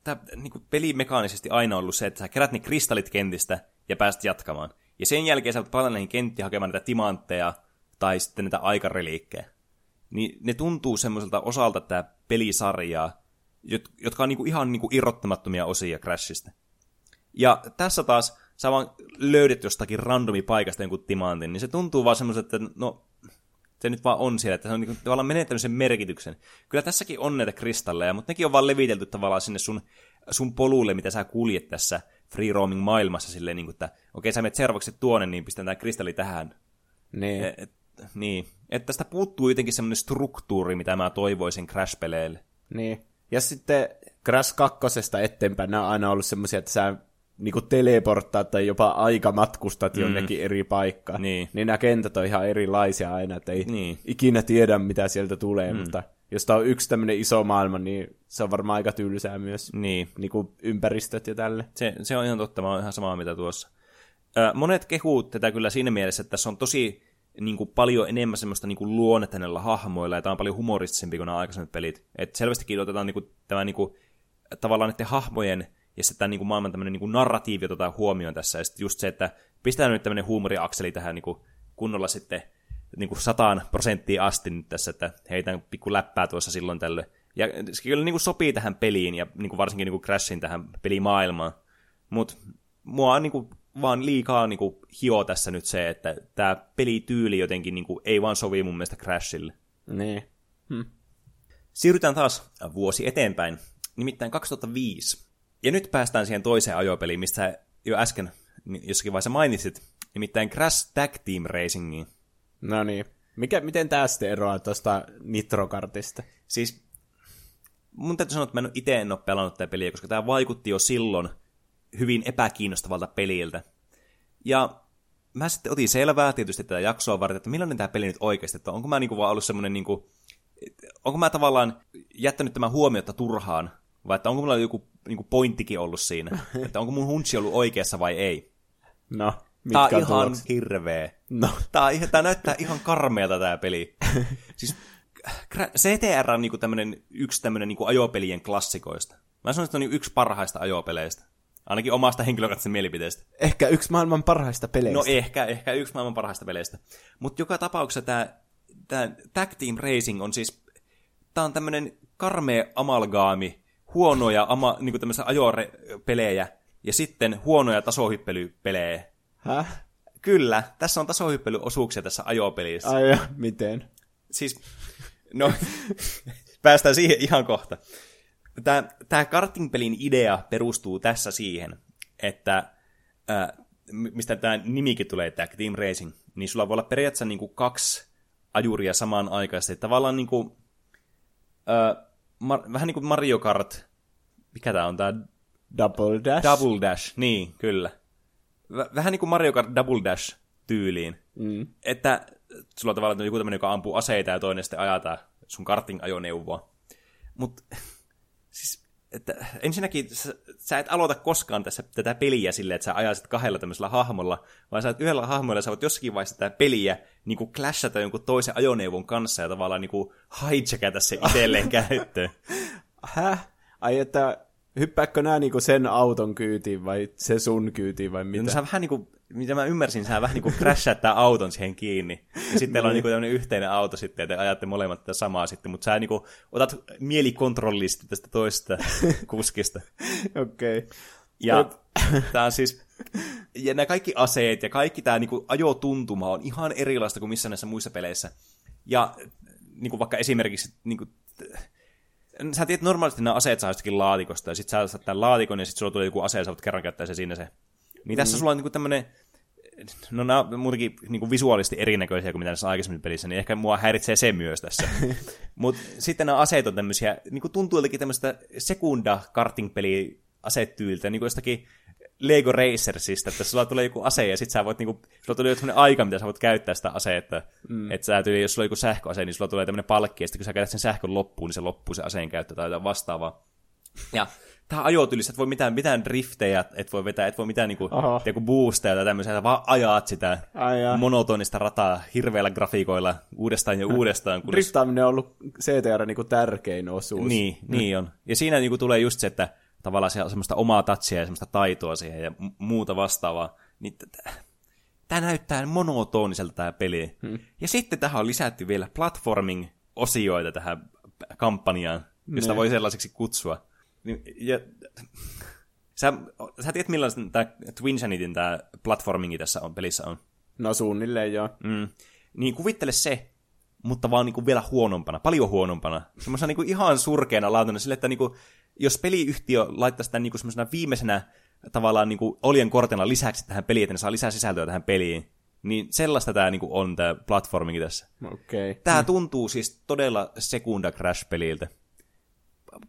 Speaker 2: tämä, niinku peli mekaanisesti aina ollut se, että sä kerät ne kristallit kentistä ja pääset jatkamaan. Ja sen jälkeen sä voit palata näihin kenttiin hakemaan näitä timantteja tai sitten näitä aikareliikkejä. Niin ne tuntuu semmoiselta osalta tämä pelisarjaa, jot- jotka on niinku ihan niinku irrottamattomia osia Crashista. Ja tässä taas sä vaan löydät jostakin randomi paikasta jonkun timantin, niin se tuntuu vaan semmoiselta, että no, se nyt vaan on siellä, että se on niinku tavallaan menettänyt sen merkityksen. Kyllä tässäkin on näitä kristalleja, mutta nekin on vaan levitelty tavallaan sinne sun, sun polulle, mitä sä kuljet tässä free roaming maailmassa silleen, niin kuin, että okei, sä menet seuraavaksi tuonne, niin pistän tämä kristalli tähän.
Speaker 1: Niin.
Speaker 2: Et, et, niin. Että tästä puuttuu jotenkin semmoinen struktuuri, mitä mä toivoisin Crash-peleille.
Speaker 1: Niin. Ja sitten Crash 2 eteenpäin nämä on aina ollut semmoisia, että sä niinku teleporttaat tai jopa aikamatkustat jonnekin eri paikkaan.
Speaker 2: Niin.
Speaker 1: niin nämä kentät on ihan erilaisia aina, että ei
Speaker 2: Niin.
Speaker 1: ikinä tiedä, mitä sieltä tulee, mm. mutta jos tää on yksi tämmöinen iso maailma, niin se on varmaan aika tylsää myös.
Speaker 2: Niin.
Speaker 1: Niinku ympäristöt ja tälle.
Speaker 2: Se, se on ihan totta, mä oon ihan samaa mitä tuossa. Ö, monet kehuu tätä kyllä siinä mielessä, että tässä on tosi niin kuin, paljon enemmän semmoista niin kuin, luonnetta näillä hahmoilla, ja tämä on paljon humoristisempi kuin nämä aikaisemmat pelit. Et selvästikin otetaan niin kuin, tämä niin kuin, tavallaan näiden hahmojen ja sitten tämän niin kuin, maailman tämmöinen niin kuin, narratiivi otetaan huomioon tässä, ja sitten just se, että pistetään nyt tämmöinen huumoriakseli tähän niin kuin, kunnolla sitten niin kuin sataan prosenttia asti nyt tässä, että heitän pikku läppää tuossa silloin tällöin. Ja se kyllä niin kuin sopii tähän peliin, ja niin kuin varsinkin niin kuin Crashin tähän pelimaailmaan. Mutta mua niin kuin, vaan liikaa niin kuin, hio tässä nyt se, että tämä pelityyli jotenkin niin kuin, ei vaan sovi mun mielestä Crashille.
Speaker 1: Niin.
Speaker 2: Siirrytään taas vuosi eteenpäin, nimittäin 2005. Ja nyt päästään siihen toiseen ajopeliin, mistä sä jo äsken ni- jossakin vaiheessa mainitsit, nimittäin Crash Tag Team Racingiin.
Speaker 1: No niin. Mikä, miten tää sitten eroaa tuosta Nitrokartista?
Speaker 2: Siis mun täytyy sanoa, että mä en itse en ole pelannut tätä peliä, koska tämä vaikutti jo silloin hyvin epäkiinnostavalta peliltä. Ja mä sitten otin selvää tietysti tätä jaksoa varten, että millainen tämä peli nyt oikeasti, että onko mä niinku vaan ollut semmoinen, niinku, onko mä tavallaan jättänyt tämän huomiota turhaan, vai että onko mulla joku niinku pointtikin ollut siinä, että onko mun hunchi ollut oikeassa vai ei.
Speaker 1: No,
Speaker 2: Tää
Speaker 1: mitkä
Speaker 2: on
Speaker 1: on
Speaker 2: ihan
Speaker 1: tulokset?
Speaker 2: hirveä.
Speaker 1: No,
Speaker 2: Tää, on tää näyttää ihan karmeelta tää peli. siis CTR on niinku tämmönen, yksi tämmönen niinku ajopelien klassikoista. Mä sanoin, että on niinku yksi parhaista ajopeleistä. Ainakin omasta henkilökohtaisesta mielipiteestä.
Speaker 1: ehkä yksi maailman parhaista peleistä.
Speaker 2: No ehkä, ehkä yksi maailman parhaista peleistä. Mutta joka tapauksessa tämä tää Tag Team Racing on siis, tää on tämmönen karmea amalgaami, huonoja ama, niinku tämmöisiä ajopelejä ja sitten huonoja tasohyppelypelejä.
Speaker 1: Häh?
Speaker 2: Kyllä, tässä on tasohyppelyosuuksia tässä ajopelissä.
Speaker 1: Ai ja, miten?
Speaker 2: Siis, no, päästään siihen ihan kohta. Tämä, tämä karting-pelin idea perustuu tässä siihen, että ää, mistä tämä nimikin tulee, Tag Team Racing, niin sulla voi olla periaatteessa niin kuin kaksi ajuria samaan aikaisesti. Tavallaan niin kuin, ää, mar, vähän niin kuin Mario Kart, mikä tämä on, tämä
Speaker 1: Double Dash?
Speaker 2: Double Dash, niin, kyllä. Vä- Vähän niin kuin Mario Kart Double Dash tyyliin.
Speaker 1: Mm.
Speaker 2: Että sulla on tavallaan joku tämmöinen, joka ampuu aseita ja toinen sitten ajataan sun karting-ajoneuvoa. Mutta siis, että ensinnäkin sä, sä et aloita koskaan tässä tätä peliä silleen, että sä ajasit kahdella tämmöisellä hahmolla, vaan sä oot yhdellä hahmolla ja sä voit jossakin vaiheessa tätä peliä niin kuin clashata jonkun toisen ajoneuvon kanssa ja tavallaan niin kuin hijackata se itselleen käyttöön.
Speaker 1: Häh? Ai että hyppääkö nää niinku sen auton kyytiin vai se sun kyytiin vai mitä?
Speaker 2: No sä vähän niinku, mitä mä ymmärsin, sä vähän niinku crashaat tää auton siihen kiinni. Ja sitten teillä on niinku tämmönen yhteinen auto sitten, ja te ajatte molemmat tätä samaa sitten, mutta sä niinku otat mielikontrollista tästä toista kuskista.
Speaker 1: Okei. Okay.
Speaker 2: Ja tää on siis, ja nämä kaikki aseet ja kaikki tää niinku ajotuntuma on ihan erilaista kuin missä näissä muissa peleissä. Ja niinku vaikka esimerkiksi, niinku, sä tiedät normaalisti nämä aseet saa jostakin laatikosta, ja sit sä saat tämän laatikon, ja sit sulla tulee joku ase, ja sä voit kerran käyttää se siinä se. Niin tässä sulla on niinku tämmönen, no nämä on muutenkin niinku visuaalisesti erinäköisiä kuin mitä näissä aikaisemmissa pelissä, niin ehkä mua häiritsee se myös tässä. Mutta sitten nämä aseet on tämmöisiä, niinku tuntuu jotenkin tämmöistä sekunda karting peli asetyyltä, niinku jostakin Lego Racersista, että sulla tulee joku ase ja sit sä voit niinku, sulla tulee joku aika, mitä sä voit käyttää sitä asetta. Mm. Että sä jos sulla on joku sähköase, niin sulla tulee tämmöinen palkki, ja sitten kun sä käytät sen sähkön loppuun, niin se loppuu se aseen käyttö tai jotain vastaavaa. Ja tähän ajotyylissä, et voi mitään, mitään driftejä, et voi vetää, et voi mitään niinku, joku boosteja tai tämmöisiä, vaan ajaat sitä
Speaker 1: Ai jaa.
Speaker 2: monotonista rataa hirveillä grafiikoilla uudestaan ja uudestaan. Kunnes...
Speaker 1: Driftaaminen on ollut CTR niinku tärkein osuus.
Speaker 2: Niin, niin on. Ja siinä niinku tulee just se, että tavallaan se on semmoista omaa tatsia ja semmoista taitoa siihen ja muuta vastaavaa. Niin tämä näyttää monotoniselta tämä peli. Hmm. Ja sitten tähän on lisätty vielä platforming-osioita tähän kampanjaan, josta
Speaker 1: Ne.
Speaker 2: voi sellaiseksi kutsua. Niin- Ja, sä, sä tiedät millainen tämä Twin Sanitin tämä platformingi tässä on, pelissä on.
Speaker 1: No suunnilleen joo.
Speaker 2: Mm. Niin kuvittele se, mutta vaan niinku vielä huonompana, paljon huonompana. Semmoisena niinku ihan surkeana laatuna sille, että niinku, jos peliyhtiö laittaisi tämän niinku semmoisena viimeisenä tavallaan niinku oljen kortena lisäksi tähän peliin, että ne saa lisää sisältöä tähän peliin, niin sellaista tämä niinku on tämä platformingi tässä.
Speaker 1: Okei. Okay.
Speaker 2: Tämä tuntuu siis todella sekunda Crash-peliltä.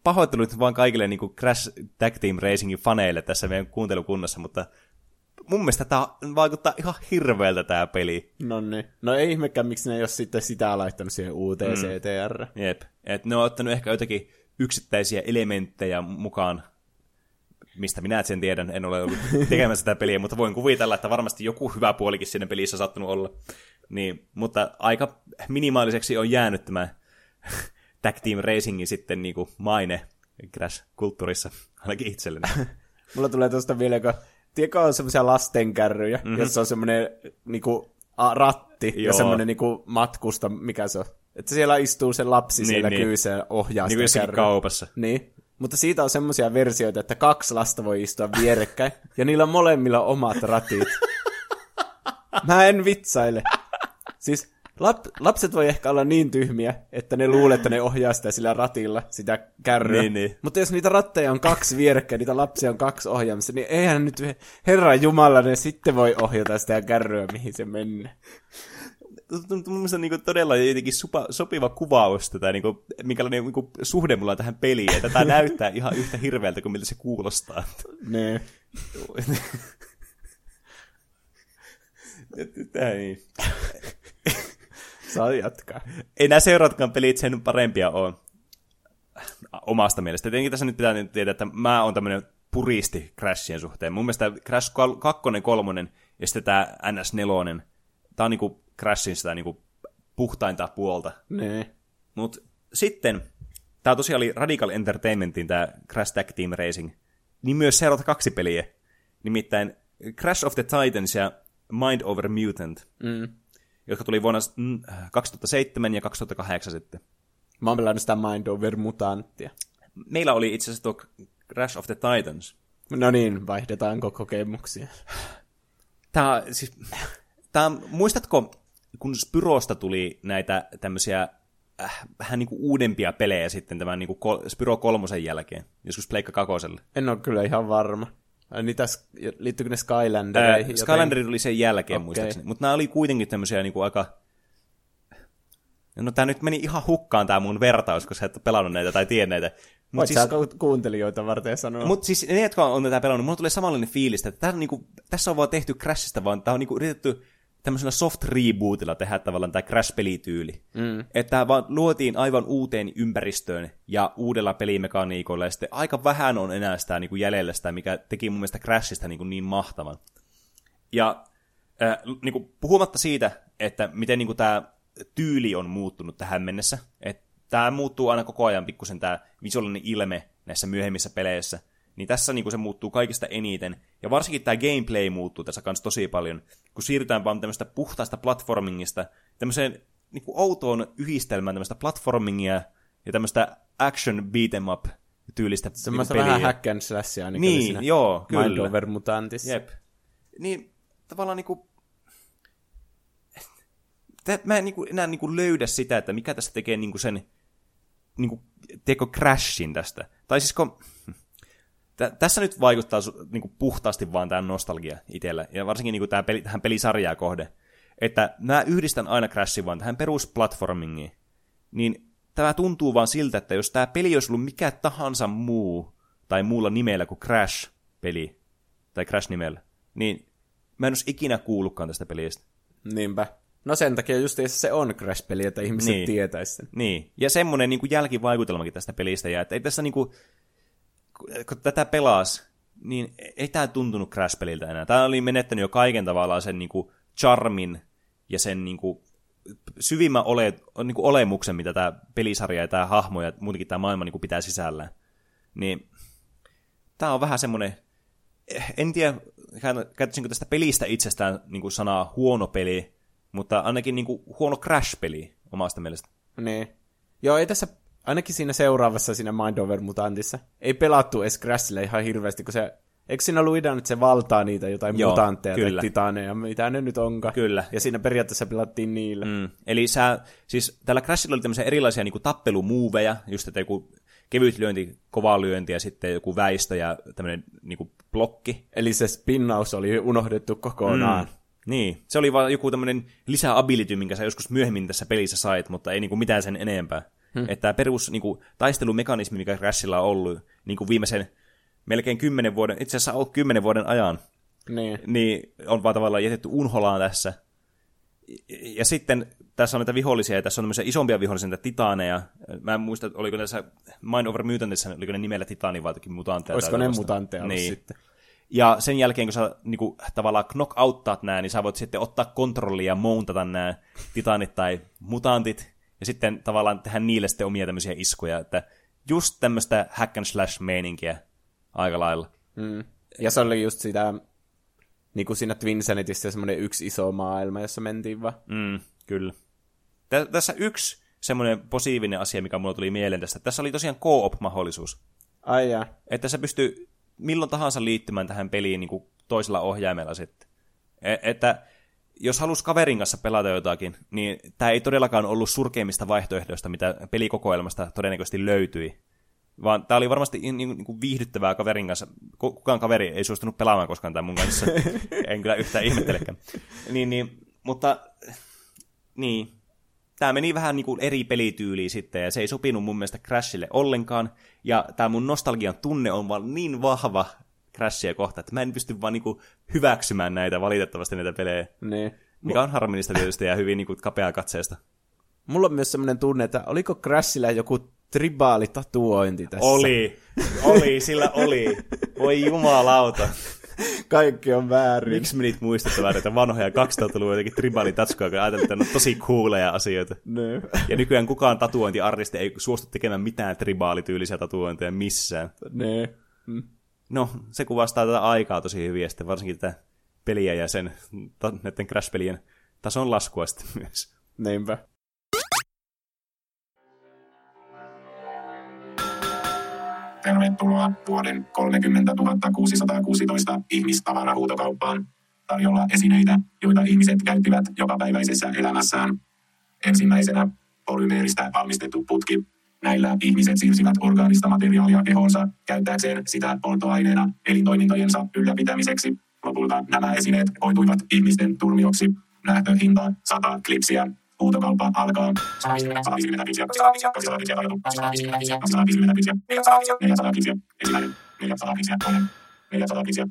Speaker 2: Pahoittelut vaan kaikille niinku Crash Tag Team Racingin faneille tässä meidän kuuntelukunnassa, mutta mun mielestä tämä vaikuttaa ihan hirveältä tämä peli.
Speaker 1: No niin. No ei ihmekään, miksi ne ei ole sitten sitä laittanut siihen uuteen mm. CTR.
Speaker 2: Jep. Et ne on ottanut ehkä jotakin yksittäisiä elementtejä mukaan, mistä minä sen tiedän, en ole ollut tekemässä sitä peliä, mutta voin kuvitella, että varmasti joku hyvä puolikin siinä pelissä on sattunut olla. Niin, mutta aika minimaaliseksi on jäänyt tämä Tag Team Racingin sitten niin kuin maine Crash-kulttuurissa, ainakin itselleni.
Speaker 1: Mulla tulee tuosta vielä, kun tiedätkö on semmoisia lastenkärryjä, mm-hmm. jossa on semmoinen niinku, a, ratti Joo. ja semmoinen niinku, matkusta, mikä se on. Että siellä istuu se lapsi niin, siellä
Speaker 2: niin.
Speaker 1: kyyssä ja ohjaa
Speaker 2: niin
Speaker 1: sitä kärryä.
Speaker 2: kaupassa.
Speaker 1: Niin. Mutta siitä on semmoisia versioita, että kaksi lasta voi istua vierekkäin, ja niillä on molemmilla omat ratit. Mä en vitsaile. Siis lap, lapset voi ehkä olla niin tyhmiä, että ne luulee, että ne ohjaa sitä sillä ratilla, sitä kärryä.
Speaker 2: Niin, niin.
Speaker 1: Mutta jos niitä ratteja on kaksi vierekkäin, niitä lapsia on kaksi ohjaamassa, niin eihän nyt Herra Jumala, ne sitten voi ohjata sitä kärryä, mihin se menee.
Speaker 2: Mun mielestä niin todella jotenkin supa, sopiva kuvaus tätä, niin kuin, minkälainen niin kuin, suhde mulla on tähän peliin. Ja tätä näyttää ihan yhtä hirveältä kuin miltä se kuulostaa.
Speaker 1: Ne.
Speaker 2: Tämä niin.
Speaker 1: Saa jatkaa.
Speaker 2: Ei nämä seuraatkaan pelit sen parempia ole omasta mielestä. Tietenkin tässä nyt pitää tietää, että mä oon tämmöinen puristi Crashien suhteen. Mun mielestä Crash 2, 3 ja sitten tämä NS4, tää on niinku Crashin sitä niinku puhtainta puolta.
Speaker 1: Ne.
Speaker 2: Mut sitten, tää tosiaan oli Radical Entertainmentin tää Crash Tag Team Racing, niin myös seurata kaksi peliä. Nimittäin Crash of the Titans ja Mind Over Mutant,
Speaker 1: Mm.
Speaker 2: Jotka tuli vuonna mm, 2007 ja 2008 sitten.
Speaker 1: Mä oon pelannut sitä Mind Over Mutanttia.
Speaker 2: Meillä oli itse asiassa tuo Crash of the Titans.
Speaker 1: No niin, vaihdetaanko kokemuksia?
Speaker 2: Tää, siis, tää, muistatko, kun Spyrosta tuli näitä tämmöisiä äh, vähän niinku uudempia pelejä sitten tämän niinku kol- Spyro kolmosen jälkeen, joskus Pleikka kakoselle.
Speaker 1: En ole kyllä ihan varma. Ai Niitä, liittyykö ne Skylandereihin?
Speaker 2: Ää, Skylander tuli sen jälkeen
Speaker 1: Okei.
Speaker 2: muistaakseni, mutta nämä oli kuitenkin tämmöisiä niinku aika... No tää nyt meni ihan hukkaan tää mun vertaus, koska sä et pelannut näitä tai.
Speaker 1: Voit
Speaker 2: Mut
Speaker 1: siis... sä kuuntelijoita varten sanoa.
Speaker 2: Mutta siis ne, jotka on tätä pelannut, mulla tulee samanlainen fiilis, että tää on niinku, tässä on vaan tehty Crashista, vaan tää on niinku yritetty tämmöisellä soft rebootilla tehdä tavallaan tämä Crash-pelityyli. Mm. Että vaan luotiin aivan uuteen ympäristöön ja uudella pelimekaniikolla, ja sitten aika vähän on enää sitä niinku jäljellä sitä, mikä teki mun mielestä Crashista niinku niin mahtavan. Ja äh, niinku, puhumatta siitä, että miten niinku tämä tyyli on muuttunut tähän mennessä, että tämä muuttuu aina koko ajan pikkusen tämä visuaalinen ilme näissä myöhemmissä peleissä, niin tässä niinku se muuttuu kaikista eniten. Ja varsinkin tämä gameplay muuttuu tässä kanssa tosi paljon, kun siirrytään vaan tämmöistä puhtaasta platformingista tämmöiseen niinku outoon yhdistelmään tämmöistä platformingia ja tämmöistä action beat'em up tyylistä
Speaker 1: Semmoista
Speaker 2: niinku
Speaker 1: vähän
Speaker 2: peliä.
Speaker 1: hack and slashia
Speaker 2: Niin,
Speaker 1: oli siinä
Speaker 2: joo,
Speaker 1: Mind
Speaker 2: kyllä.
Speaker 1: Over Mutantissa.
Speaker 2: Jep. Niin tavallaan niinku... Mä en niinku enää niinku löydä sitä, että mikä tässä tekee niinku sen niinku, teko crashin tästä. Tai siis kun... Tä, tässä nyt vaikuttaa su- niinku puhtaasti vaan tämä nostalgia itsellä, ja varsinkin niinku tää peli, tähän pelisarjaa kohde. Että mä yhdistän aina Crashin vaan tähän perusplatformingiin. Niin tämä tuntuu vaan siltä, että jos tämä peli olisi ollut mikä tahansa muu, tai muulla nimellä kuin Crash-peli, tai Crash-nimellä, niin mä en olisi ikinä kuullutkaan tästä pelistä.
Speaker 1: Niinpä. No sen takia just se on Crash-peli, että ihmiset
Speaker 2: Niin.
Speaker 1: niin. tietäisi sen.
Speaker 2: Niin, ja semmoinen niin kuin jälkivaikutelmakin tästä pelistä, ja että ei tässä niin kuin, kun tätä pelas, niin ei tämä tuntunut Crash-peliltä enää. Tämä oli menettänyt jo kaiken tavallaan sen niin kuin charmin ja sen niin kuin syvimmän ole, niin kuin olemuksen, mitä tämä pelisarja ja tämä hahmo ja muutenkin tämä maailma niin kuin pitää sisällään. Niin tämä on vähän semmoinen, en tiedä, käyttäisinkö tästä pelistä itsestään niin kuin sanaa huono peli, mutta ainakin niin kuin huono Crash-peli omasta mielestä.
Speaker 1: Niin. Joo, ei tässä, ainakin siinä seuraavassa siinä Mind Over Mutantissa, ei pelattu edes Crashille ihan hirveästi, kun se, eikö siinä ollut idea, että se valtaa niitä jotain
Speaker 2: Joo,
Speaker 1: mutantteja
Speaker 2: kyllä.
Speaker 1: tai titaaneja, mitä ne nyt onkaan.
Speaker 2: Kyllä.
Speaker 1: Ja siinä periaatteessa pelattiin niillä. Mm.
Speaker 2: Mm. Eli sä, siis tällä Crashilla oli tämmöisiä erilaisia niin tappelumuuveja, just että joku kevyt lyönti, kova lyönti ja sitten joku väistö ja tämmöinen niin blokki.
Speaker 1: Eli se spinnaus oli unohdettu kokonaan. Mm.
Speaker 2: Niin, se oli vaan joku tämmöinen lisäability, minkä sä joskus myöhemmin tässä pelissä sait, mutta ei niinku mitään sen enempää. Hmm. Että tämä perus niinku, taistelumekanismi, mikä Crashilla on ollut niinku viimeisen melkein kymmenen vuoden, itse asiassa ollut kymmenen vuoden ajan,
Speaker 1: Niin.
Speaker 2: niin on vaan tavallaan jätetty unholaan tässä. Ja sitten tässä on näitä vihollisia, ja tässä on tämmöisiä isompia vihollisia, näitä titaaneja. Mä en muista, oliko tässä Mind Over Mutantissa, oliko ne nimellä titaani vai jotakin mutantteja.
Speaker 1: Olisiko ne ollut
Speaker 2: niin.
Speaker 1: sitten?
Speaker 2: Ja sen jälkeen, kun sä niinku, tavallaan knockouttaat nämä, niin sä voit sitten ottaa kontrollia ja mountata nämä titanit tai mutantit, ja sitten tavallaan tehdä niille sitten omia tämmöisiä iskuja, että just tämmöistä hack and slash meininkiä aika lailla.
Speaker 1: Mm. Ja se oli just sitä, niin kuin siinä Twinsanitissä semmoinen yksi iso maailma, jossa mentiin vaan.
Speaker 2: Mm, kyllä. Tä- tässä yksi semmoinen positiivinen asia, mikä mulla tuli mieleen tästä. Tässä oli tosiaan co-op-mahdollisuus.
Speaker 1: Ai jaa.
Speaker 2: Että se pystyy milloin tahansa liittymään tähän peliin niin kuin toisella ohjaimella sitten. E- että jos halus kaverin kanssa pelata jotakin, niin tämä ei todellakaan ollut surkeimmista vaihtoehdoista, mitä pelikokoelmasta todennäköisesti löytyi. Vaan tämä oli varmasti niin, niin, niin viihdyttävää kaverin kanssa. Kukaan kaveri ei suostunut pelaamaan koskaan tämän mun kanssa. en kyllä yhtään ihmettelekään. Niin, niin, mutta niin, tämä meni vähän niin kuin eri pelityyliin sitten, ja se ei sopinut mun mielestä Crashille ollenkaan, ja tämä mun nostalgian tunne on vaan niin vahva Crashia kohta, että mä en pysty vaan niin kuin hyväksymään näitä valitettavasti näitä pelejä.
Speaker 1: Niin.
Speaker 2: Mikä on harmillista tietysti ja hyvin niin kuin kapea katseesta.
Speaker 1: Mulla on myös semmoinen tunne, että oliko Crashilla joku tribaalitatuointi tässä?
Speaker 2: Oli, oli, sillä oli. Voi jumalauta.
Speaker 1: Kaikki on väärin.
Speaker 2: Miksi me niitä muistettavaa näitä vanhoja 2000-luvun jotenkin tribaalitatskoja, kun että ne on tosi cooleja asioita.
Speaker 1: No.
Speaker 2: Ja nykyään kukaan tatuointiartisti ei suostu tekemään mitään tribaalityylisiä tatuointeja missään.
Speaker 1: Ne. Mm.
Speaker 2: No, se kuvastaa tätä aikaa tosi hyvin, ja sitten varsinkin tätä peliä ja sen, ta, näiden Crash-pelien tason laskua sitten myös.
Speaker 1: Niinpä.
Speaker 3: Tervetuloa vuoden 30 616 ihmistavarahuutokauppaan. Tarjolla esineitä, joita ihmiset käyttivät jokapäiväisessä elämässään. Ensimmäisenä polymeeristä valmistettu putki. Näillä ihmiset siirsivät orgaanista materiaalia kehoonsa käyttääkseen sitä polttoaineena elintoimintojensa ylläpitämiseksi. Lopulta nämä esineet koituivat ihmisten turmioksi. Lähtöhinta 100 klipsiä. Huutokauppa alkaa. 150 klipsiä, 200 klipsiä tarjottu, 250 klipsiä, 400 klipsiä, ensimmäinen, 400 klipsiä, toinen, 400 klipsiä.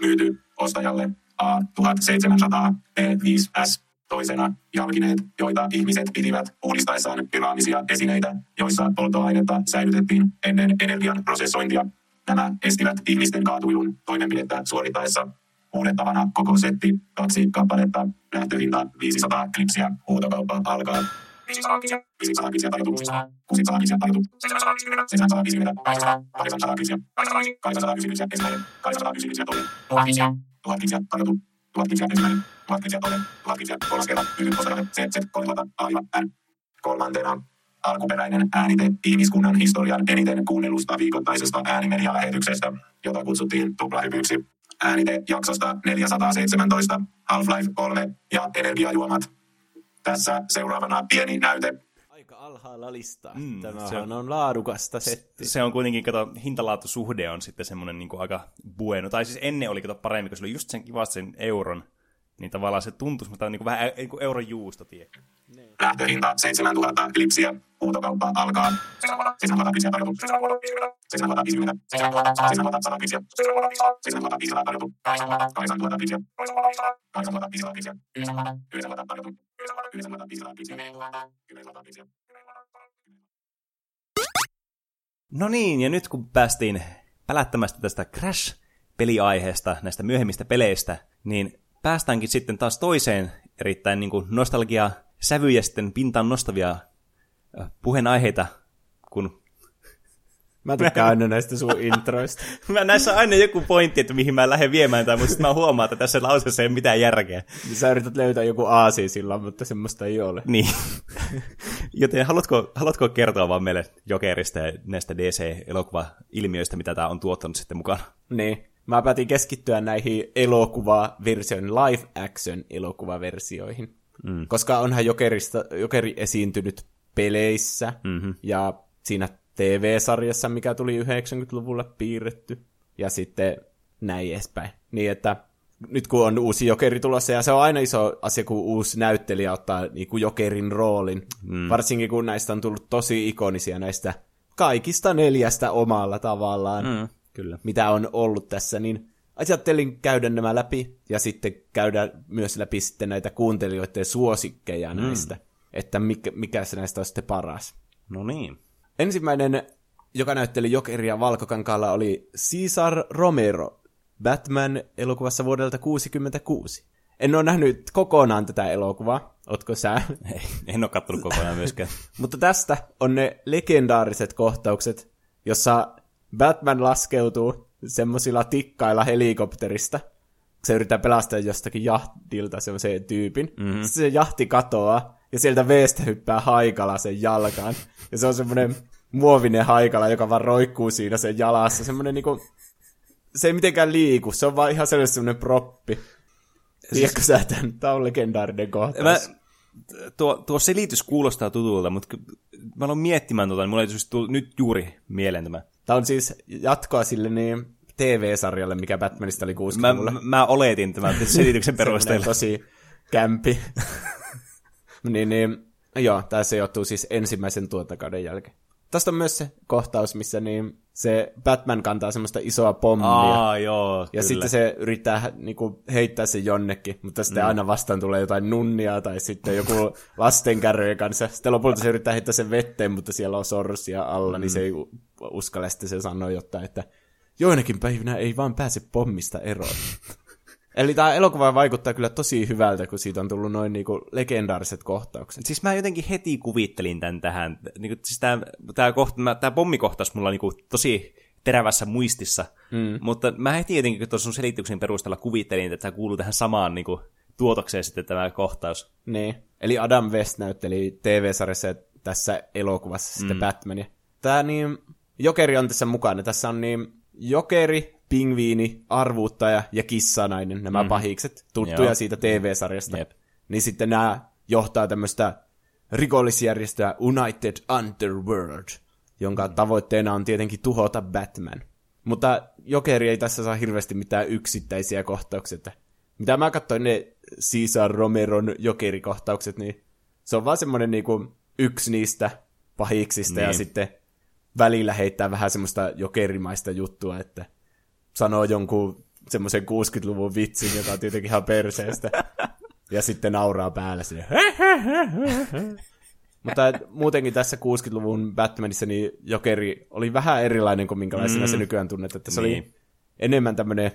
Speaker 3: Myyty ostajalle A1700 P5S toisena jalkineet, joita ihmiset pitivät uudistaessaan dynaamisia esineitä, joissa polttoainetta säilytettiin ennen energian prosessointia. Nämä estivät ihmisten kaatuilun toimenpidettä suorittaessa. Huudettavana koko setti, kaksi kappaletta, lähtöhinta 500 klipsiä, huutokauppa alkaa. 500 klipsiä, 500 klipsiä tarjottu, 600 klipsiä tarjottu, 750, 750, 800 klipsiä, 890 klipsiä, ensimmäinen, 890 klipsiä toinen, 1000 klipsiä, 1000 klipsiä tarjottu, 1000 klipsiä ensimmäinen, 1000 klipsiä toinen, 1000 klipsiä kolmas kerta, yhden osakäytön, Z, 3000, aiva, N. Kolmantena, alkuperäinen äänite ihmiskunnan historian eniten kuunnellusta viikoittaisesta äänimedialähetyksestä, jota kutsuttiin tuplahypyksi. Äänite jaksosta 417, Half-Life 3 ja energiajuomat. Tässä seuraavana pieni näyte.
Speaker 1: Aika alhaalla listaa.
Speaker 2: Mm,
Speaker 1: Mm, Tämähän
Speaker 2: se on-
Speaker 1: on laadukasta settiä.
Speaker 2: Se on kuitenkin, kato, hintalaatusuhde on sitten semmoinen niin aika bueno. Tai siis ennen oli, kato, paremmin, kun se oli just sen kivasti sen euron. Niin tavallaan se tuntuisi, mutta niin kuin vähän niin kuin euron juusto, tiedätkö?
Speaker 3: Lähtöhinta 7000 klipsiä. Huutokauppa alkaa. 700 klipsiä tarjottu. 750. 700 klipsiä. 7500 tarjottu. 8000 klipsiä. 8500 klipsiä. 900 tarjottu. 9500 klipsiä. 10 klipsiä.
Speaker 2: No niin, ja nyt kun päästiin pälättämästä tästä Crash-peliaiheesta, näistä myöhemmistä peleistä, niin päästäänkin sitten taas toiseen erittäin niin kuin nostalgia sävyjä sitten pintaan nostavia puheenaiheita, kun
Speaker 1: Mä tykkään aina näistä sun introista.
Speaker 2: mä näissä on aina joku pointti, että mihin mä lähden viemään tämän, mutta mä huomaan, että tässä lauseessa ei ole mitään järkeä.
Speaker 1: Niin Sä yrität löytää joku aasi sillä, mutta semmoista ei ole.
Speaker 2: Niin. Joten haluatko, haluatko kertoa vaan meille Jokerista ja näistä DC-elokuva-ilmiöistä, mitä tämä on tuottanut sitten mukaan?
Speaker 1: Niin. Mä päätin keskittyä näihin elokuvaversioihin, live-action elokuvaversioihin. Mm. Koska onhan Jokerista, Jokeri esiintynyt peleissä mm-hmm. ja siinä TV-sarjassa, mikä tuli 90-luvulla piirretty. Ja sitten näin edespäin. Niin että nyt kun on uusi Jokeri tulossa, ja se on aina iso asia, kun uusi näyttelijä ottaa niin kuin Jokerin roolin. Mm. Varsinkin kun näistä on tullut tosi ikonisia näistä kaikista neljästä omalla tavallaan, mm.
Speaker 2: Kyllä.
Speaker 1: mitä on ollut tässä, niin ajattelin käydä nämä läpi, ja sitten käydä myös läpi sitten näitä kuuntelijoiden suosikkeja mm. näistä, että mikä, mikä se näistä on sitten paras.
Speaker 2: No niin.
Speaker 1: Ensimmäinen, joka näytteli Jokeria valkokankaalla, oli Cesar Romero, Batman-elokuvassa vuodelta 1966. En ole nähnyt kokonaan tätä elokuvaa, otko sä?
Speaker 2: Ei, en ole kattonut kokonaan myöskään.
Speaker 1: Mutta tästä on ne legendaariset kohtaukset, jossa Batman laskeutuu semmoisilla tikkailla helikopterista. Se yrittää pelastaa jostakin jahdilta semmoisen tyypin. Mm-hmm. Se jahti katoaa, ja sieltä veestä hyppää haikala sen jalkaan. Ja se on semmoinen muovinen haikala, joka vaan roikkuu siinä sen jalassa. Semmoinen niinku, se ei mitenkään liiku, se on vaan ihan semmoinen proppi. Tiedätkö sä tämän? Tämä on legendaarinen kohtaus.
Speaker 2: Mä, tuo, tuo selitys kuulostaa tutulta, mutta mä aloin miettimään tuota, niin mulla ei tullut nyt juuri mieleen tämä.
Speaker 1: Tämä on siis jatkoa sille niin TV-sarjalle, mikä Batmanista oli 60-luvulla.
Speaker 2: Mä, mä oletin tämän selityksen perusteella.
Speaker 1: tosi kämpi. niin, niin, joo, tämä se johtuu siis ensimmäisen tuotakauden jälkeen. Tästä on myös se kohtaus, missä niin se Batman kantaa semmoista isoa pommia.
Speaker 2: Aa, joo,
Speaker 1: ja
Speaker 2: kyllä.
Speaker 1: sitten se yrittää niin kuin, heittää sen jonnekin, mutta sitten mm. aina vastaan tulee jotain nunnia tai sitten joku lastenkärryjen kanssa. Sitten lopulta se yrittää heittää sen vetteen, mutta siellä on sorsia alla, mm. niin se ei uskalla. Sitten se sanoo jotain, että joinakin päivinä ei vaan pääse pommista eroon. Eli tämä elokuva vaikuttaa kyllä tosi hyvältä, kun siitä on tullut noin niinku legendaariset kohtaukset.
Speaker 2: Siis mä jotenkin heti kuvittelin tämän tähän. Niinku, siis tämä, tämä, kohta, tämä pommikohtaus mulla on niinku tosi terävässä muistissa, mm. mutta mä heti jotenkin tuossa sun selityksen perusteella kuvittelin, että tämä kuuluu tähän samaan niinku, tuotokseen sitten tämä kohtaus.
Speaker 1: Niin, eli Adam West näytteli TV-sarjassa ja tässä elokuvassa sitten mm. Batmania. Tämä niin, Jokeri on tässä mukana. Tässä on niin Jokeri, pingviini, arvuuttaja ja kissanainen, nämä mm. pahikset, tuttuja Joo. siitä TV-sarjasta. Jep. Niin sitten nämä johtaa tämmöistä rikollisjärjestöä United Underworld, jonka tavoitteena on tietenkin tuhota Batman. Mutta Jokeri ei tässä saa hirveästi mitään yksittäisiä kohtauksia. Mitä mä katsoin ne Cesar Romeron Jokeri-kohtaukset, niin se on vaan semmoinen niinku yksi niistä pahiksista niin. ja sitten välillä heittää vähän semmoista jokerimaista juttua, että sanoo jonkun semmoisen 60-luvun vitsin, joka on tietenkin ihan perseestä. ja sitten nauraa päällä sinne. Mutta muutenkin tässä 60-luvun Batmanissa niin Jokeri oli vähän erilainen kuin minkälaisena mm. se nykyään tunnet. Että se niin. oli enemmän tämmöinen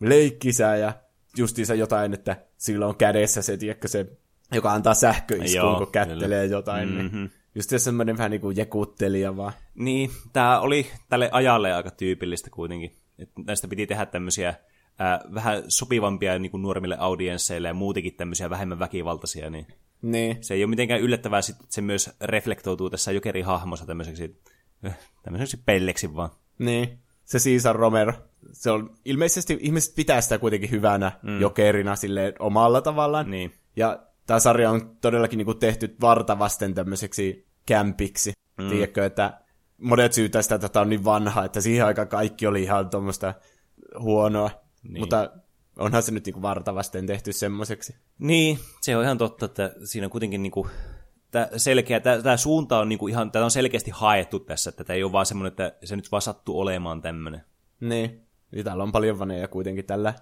Speaker 1: leikkisä ja justiinsa jotain, että sillä on kädessä se, tiedätkö, se joka antaa sähköiskun, kun kättelee kyllä. jotain. Niin mm-hmm. Niin just semmoinen vähän niin kuin jekuttelija vaan.
Speaker 2: Niin, tämä oli tälle ajalle aika tyypillistä kuitenkin. Että näistä piti tehdä tämmöisiä ää, vähän sopivampia niin kuin nuoremmille audiensseille ja muutenkin tämmöisiä vähemmän väkivaltaisia, niin,
Speaker 1: niin.
Speaker 2: se ei ole mitenkään yllättävää, että se myös reflektoutuu tässä Jokeri-hahmossa tämmöiseksi, äh, tämmöiseksi pelleksi vaan.
Speaker 1: Niin, se Caesar Romero. Se on, ilmeisesti ihmiset pitää sitä kuitenkin hyvänä mm. Jokerina sille omalla tavallaan.
Speaker 2: Niin.
Speaker 1: Ja tämä sarja on todellakin niin kuin tehty vartavasten tämmöiseksi kämpiksi. Mm. Tiedätkö, että monet syytää sitä, että tämä on niin vanha, että siihen aikaan kaikki oli ihan tuommoista huonoa. Niin. Mutta onhan se nyt niin kuin vartavasten tehty semmoiseksi.
Speaker 2: Niin, se on ihan totta, että siinä on kuitenkin niin kuin, tämä selkeä, tämä, tämä suunta on niin kuin ihan, tämä on selkeästi haettu tässä, että tämä ei ole vaan semmoinen, että se nyt vaan sattuu olemaan tämmöinen.
Speaker 1: Niin, ja täällä on paljon vaneja kuitenkin tällä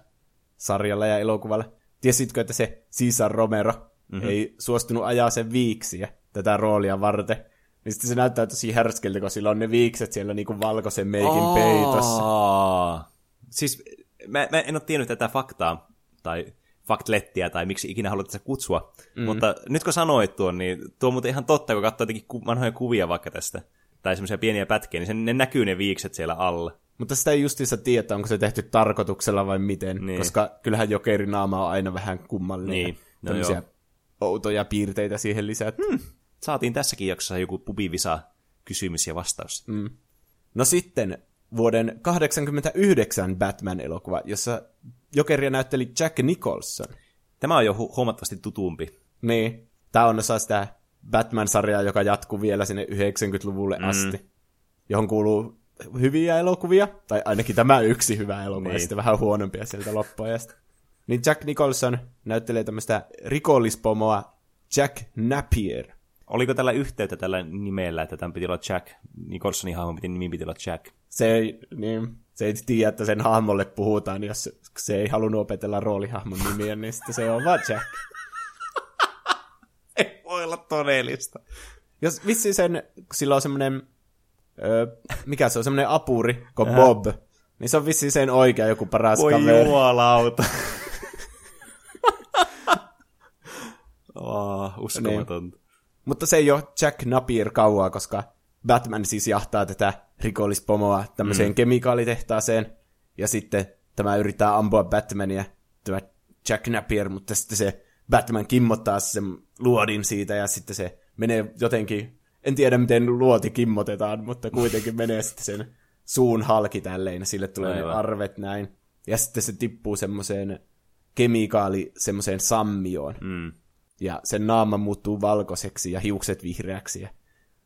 Speaker 1: sarjalla ja elokuvalla. Tiesitkö, että se Cesar Romero mm-hmm. ei suostunut ajaa sen viiksiä tätä roolia varten? Niin sitten se näyttää tosi härskeltä, kun sillä on ne viikset siellä niinku valkoisen meikin Aa, peitossa.
Speaker 2: Siis mä, mä en ole tiennyt tätä faktaa, tai faktlettiä, tai miksi ikinä haluat sitä kutsua. Mm. Mutta nyt kun sanoit tuon, niin tuo on muuten ihan totta, kun katsoo jotenkin vanhoja kuvia vaikka tästä, tai semmoisia pieniä pätkiä, niin sen, ne näkyy ne viikset siellä alla.
Speaker 1: Mutta sitä ei justiinsa tiedä, onko se tehty tarkoituksella vai miten, niin. koska kyllähän jokerin naama on aina vähän kummallinen. Niin. No outoja piirteitä siihen lisää.
Speaker 2: Hmm saatiin tässäkin jaksossa joku pubivisa kysymys ja vastaus.
Speaker 1: Mm. No sitten vuoden 89 Batman-elokuva, jossa Jokeria näytteli Jack Nicholson.
Speaker 2: Tämä on jo hu- huomattavasti tutumpi.
Speaker 1: Niin. Tämä on osa sitä Batman-sarjaa, joka jatkuu vielä sinne 90-luvulle mm. asti, johon kuuluu hyviä elokuvia, tai ainakin tämä yksi hyvä elokuva, niin. ja sitten vähän huonompia sieltä loppuajasta. Niin Jack Nicholson näyttelee tämmöistä rikollispomoa Jack Napier –
Speaker 2: Oliko tällä yhteyttä tällä nimellä, että tämän piti olla Jack? Nicholsonin hahmon piti, nimi piti olla Jack.
Speaker 1: Se ei, niin, se ei tiedä, että sen hahmolle puhutaan, jos se ei halunnut opetella roolihahmon nimiä, niin sitten se on vaan Jack.
Speaker 2: ei voi olla todellista.
Speaker 1: Jos vissi sen, sillä on semmoinen, öö, mikä se on, semmoinen apuri, kuin Bob, niin se on vissi sen oikea joku paras
Speaker 2: Voi
Speaker 1: kaveri.
Speaker 2: Voi juolauta. oh, uskomatonta. Niin.
Speaker 1: Mutta se ei ole Jack Napier kauaa, koska Batman siis jahtaa tätä rikollispomoa tämmöiseen mm. kemikaalitehtaaseen, ja sitten tämä yrittää ampua Batmania, tämä Jack Napier, mutta sitten se Batman kimmottaa sen luodin siitä, ja sitten se menee jotenkin en tiedä miten luoti kimmotetaan, mutta kuitenkin menee sitten sen suun halki tälleen, ja sille tulee ne
Speaker 2: Aivan.
Speaker 1: arvet näin. Ja sitten se tippuu semmoiseen kemikaali, semmoiseen sammioon.
Speaker 2: Mm.
Speaker 1: Ja sen naama muuttuu valkoiseksi ja hiukset vihreäksi. Ja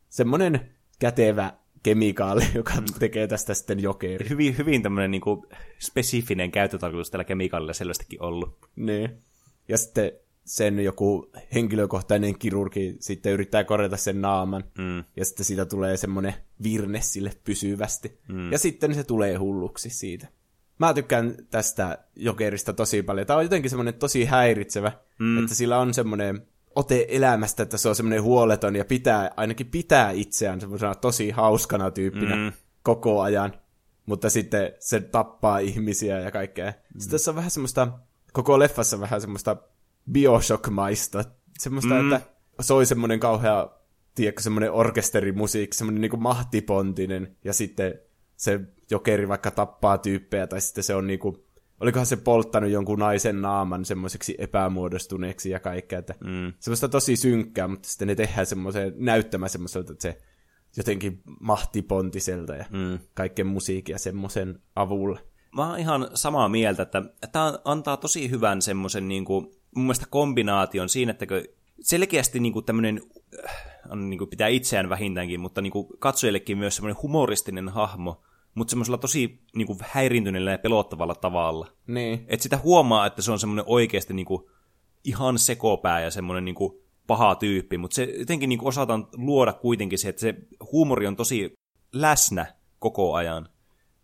Speaker 1: semmoinen kätevä kemikaali, joka tekee tästä sitten jokeri.
Speaker 2: Hyvin, hyvin tämmöinen niinku spesifinen käyttötarkoitus tällä kemikaalilla selvästikin ollut.
Speaker 1: Niin. Ja sitten sen joku henkilökohtainen kirurgi sitten yrittää korjata sen naaman.
Speaker 2: Mm.
Speaker 1: Ja sitten siitä tulee semmoinen virne sille pysyvästi. Mm. Ja sitten se tulee hulluksi siitä. Mä tykkään tästä jokerista tosi paljon. Tämä on jotenkin semmoinen tosi häiritsevä, mm. että sillä on semmoinen ote elämästä, että se on semmoinen huoleton ja pitää, ainakin pitää itseään semmoisena tosi hauskana tyyppinä mm. koko ajan. Mutta sitten se tappaa ihmisiä ja kaikkea. Mm. Sitten tässä on vähän semmoista, koko leffassa vähän semmoista Bioshock-maista. Semmoista, mm. että soi semmoinen kauhea, tiedätkö, semmoinen orkesterimusiikki, semmoinen niinku mahtipontinen, ja sitten se jokeri vaikka tappaa tyyppejä, tai sitten se on niinku, olikohan se polttanut jonkun naisen naaman semmoiseksi epämuodostuneeksi ja kaikkea, että mm. semmoista tosi synkkää, mutta sitten ne tehdään semmoiseen näyttämään semmoiselta, että se jotenkin mahtipontiselta ja mm. kaiken musiikin ja semmoisen avulla.
Speaker 2: Mä oon ihan samaa mieltä, että tämä antaa tosi hyvän semmoisen niin kuin, mun mielestä kombinaation siinä, että selkeästi niin kuin tämmöinen, on, niin kuin pitää itseään vähintäänkin, mutta niin kuin katsojillekin myös semmoinen humoristinen hahmo, mutta semmoisella tosi niin kuin häiriintyneellä ja pelottavalla tavalla.
Speaker 1: Niin.
Speaker 2: Että sitä huomaa, että se on semmoinen oikeasti niin kuin, ihan sekopää ja semmoinen niin kuin, paha tyyppi, mutta se jotenkin niin kuin, osataan luoda kuitenkin se, että se huumori on tosi läsnä koko ajan.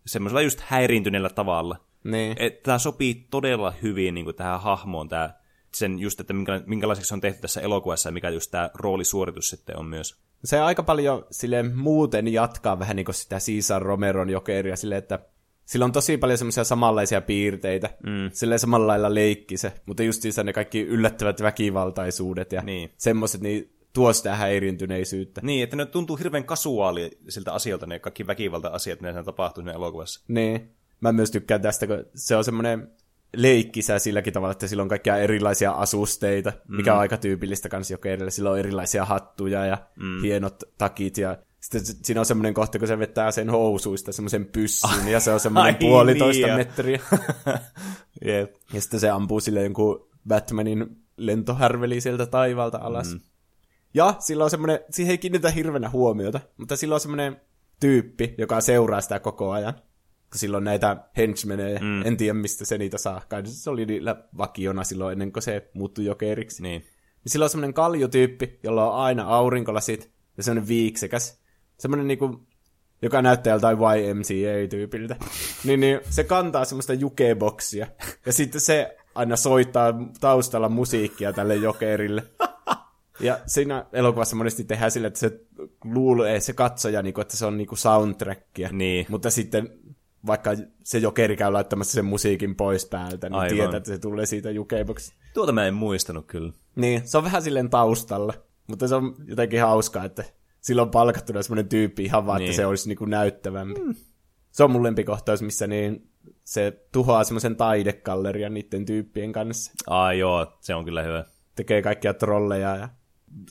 Speaker 2: Semmoisella just häiriintyneellä tavalla.
Speaker 1: Niin.
Speaker 2: Että tämä sopii todella hyvin niin kuin, tähän hahmoon, tää, sen just, että minkä, minkälaiseksi se on tehty tässä elokuvassa ja mikä just tämä roolisuoritus sitten on myös.
Speaker 1: Se aika paljon sille muuten jatkaa vähän niin kuin sitä Caesar Romeron jokeria sille, että sillä on tosi paljon semmoisia samanlaisia piirteitä. Mm. Silleen samalla lailla leikki se, mutta justiinsa ne kaikki yllättävät väkivaltaisuudet ja
Speaker 2: Niin.
Speaker 1: semmoiset, niin tuo sitä häiriintyneisyyttä.
Speaker 2: Niin, että ne tuntuu hirveän kasuaalisilta asioilta, ne kaikki väkivalta-asiat, mitä siinä tapahtuu siinä elokuvassa.
Speaker 1: Niin. Mä myös tykkään tästä, kun se on semmoinen leikkisä silläkin tavalla, että sillä on kaikkia erilaisia asusteita, mm. mikä on aika tyypillistä kans jokerille. Sillä on erilaisia hattuja ja mm. hienot takit ja sitten siinä on semmoinen kohta, kun se vetää sen housuista semmoisen pyssyn, ja se on semmoinen
Speaker 2: Ai
Speaker 1: puolitoista
Speaker 2: niin,
Speaker 1: metriä.
Speaker 2: Jep.
Speaker 1: Ja sitten se ampuu sille jonkun Batmanin lentohärveli sieltä taivaalta alas. Mm. Ja sillä on semmoinen, siihen ei kiinnitä hirveänä huomiota, mutta sillä on semmoinen tyyppi, joka seuraa sitä koko ajan. On näitä henchmeneja, mm. en tiedä mistä se niitä saa. Kai se oli niillä vakiona silloin ennen kuin se muuttui jokeriksi.
Speaker 2: Niin.
Speaker 1: Niin sillä on semmoinen kaljutyyppi, jolla on aina aurinkolasit ja semmoinen viiksekäs. Semmoinen niinku, joka näyttää joltain YMCA-tyypiltä. niin, niin se kantaa semmoista jukeboksia. Ja sitten se aina soittaa taustalla musiikkia tälle jokerille. Ja siinä elokuvassa monesti tehdään sille, että se luulee se katsoja, niinku, että se on niinku soundtrackia.
Speaker 2: Niin.
Speaker 1: Mutta sitten vaikka se jokeri käy laittamassa sen musiikin pois päältä, niin
Speaker 2: Aivan.
Speaker 1: tietää, että se tulee siitä jukeboksista.
Speaker 2: Tuota mä en muistanut kyllä.
Speaker 1: Niin, se on vähän silleen taustalla, mutta se on jotenkin hauskaa, että sillä on palkattuna semmoinen tyyppi ihan vaan. Niin. että se olisi niinku näyttävämpi. Mm. Se on mun lempikohtaus, missä niin se tuhoaa semmoisen taidekallerian niiden tyyppien kanssa.
Speaker 2: Ai joo, se on kyllä hyvä.
Speaker 1: Tekee kaikkia trolleja ja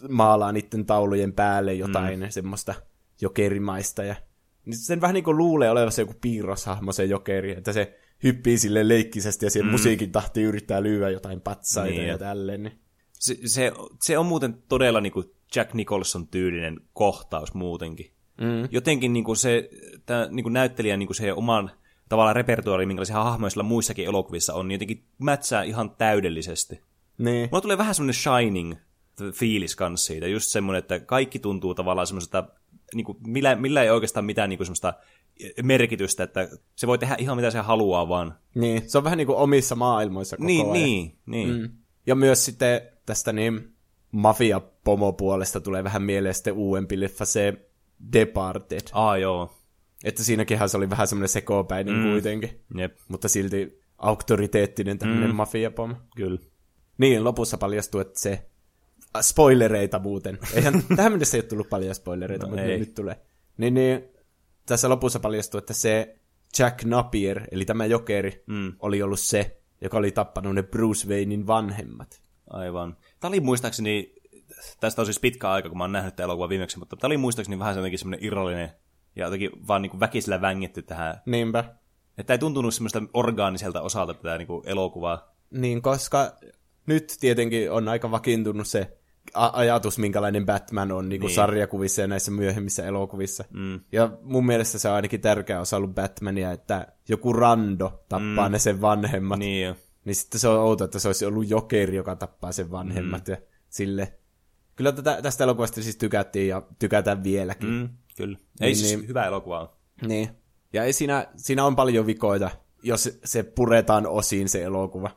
Speaker 1: maalaa niiden taulujen päälle jotain mm. semmoista jokerimaista. Ja... Niin sen vähän niin kuin luulee olevansa joku piirroshahmo se jokeri, että se hyppii sille leikkisesti ja siihen mm. musiikin tahtiin yrittää lyödä jotain patsaita
Speaker 2: Niin.
Speaker 1: ja tälleen. Niin.
Speaker 2: Se, se, se on muuten todella niin kuin Jack Nicholson tyylinen kohtaus muutenkin. Mm. Jotenkin niin kuin se tää, niin kuin näyttelijän niin kuin se oman tavallaan repertuaari, minkälaisia hahmoja muissakin elokuvissa on, niin jotenkin mätsää ihan täydellisesti.
Speaker 1: Niin.
Speaker 2: Mulla tulee vähän semmoinen Shining fiilis kanssa siitä, just semmoinen, että kaikki tuntuu tavallaan semmoiselta, niin kuin, millä, millä ei oikeastaan mitään niin kuin semmoista merkitystä, että se voi tehdä ihan mitä se haluaa vaan.
Speaker 1: Niin, se on vähän niin kuin omissa maailmoissa koko
Speaker 2: Niin,
Speaker 1: ajan.
Speaker 2: niin, niin. Mm.
Speaker 1: Ja myös sitten tästä niin mafia-pomo-puolesta tulee vähän mieleen sitten uudempi leffa, se Departed.
Speaker 2: Aa, joo.
Speaker 1: Että siinäkinhän se oli vähän semmoinen sekopäinen mm. kuitenkin,
Speaker 2: Jep,
Speaker 1: mutta silti auktoriteettinen tämmöinen mm. mafia-pomo.
Speaker 2: kyllä.
Speaker 1: Niin, lopussa paljastuu, että se... Äh, Spoilereita muuten. Eihän tähän mennessä ei ole tullut paljon spoilereita,
Speaker 2: No
Speaker 1: mutta
Speaker 2: ei.
Speaker 1: nyt tulee. Niin, niin, tässä lopussa paljastuu, että se Jack Napier, eli tämä jokeri, mm. oli ollut se, joka oli tappanut ne Bruce Waynein vanhemmat.
Speaker 2: Aivan. Tämä oli muistaakseni tästä on siis pitkä aika, kun mä oon nähnyt tämän elokuvan viimeksi, mutta tämä oli muistaakseni vähän jotenkin semmoinen irrallinen ja jotenkin vaan niin kuin väkisellä vängitty tähän.
Speaker 1: Niinpä.
Speaker 2: Että ei tuntunut semmoista orgaaniselta osalta tätä niin kuin elokuvaa.
Speaker 1: Niin, koska nyt tietenkin on aika vakiintunut se ajatus, minkälainen Batman on niin kuin
Speaker 2: Niin.
Speaker 1: sarjakuvissa ja näissä myöhemmissä elokuvissa.
Speaker 2: Mm.
Speaker 1: Ja mun mielestä se on ainakin tärkeä osa ollut Batmania, että joku rando tappaa mm. ne sen vanhemmat. Niin.
Speaker 2: Niin jo.
Speaker 1: niin sitten se on outo, että se olisi ollut jokeri, joka tappaa sen vanhemmat. Mm. Ja sille. Kyllä tätä, tästä elokuvasta siis tykättiin ja tykätään vieläkin. Mm.
Speaker 2: Kyllä. Ei
Speaker 1: Niin,
Speaker 2: siis
Speaker 1: niin.
Speaker 2: niin. hyvä elokuva on.
Speaker 1: Niin. Ja ei siinä, siinä on paljon vikoita, jos se puretaan osiin se elokuva.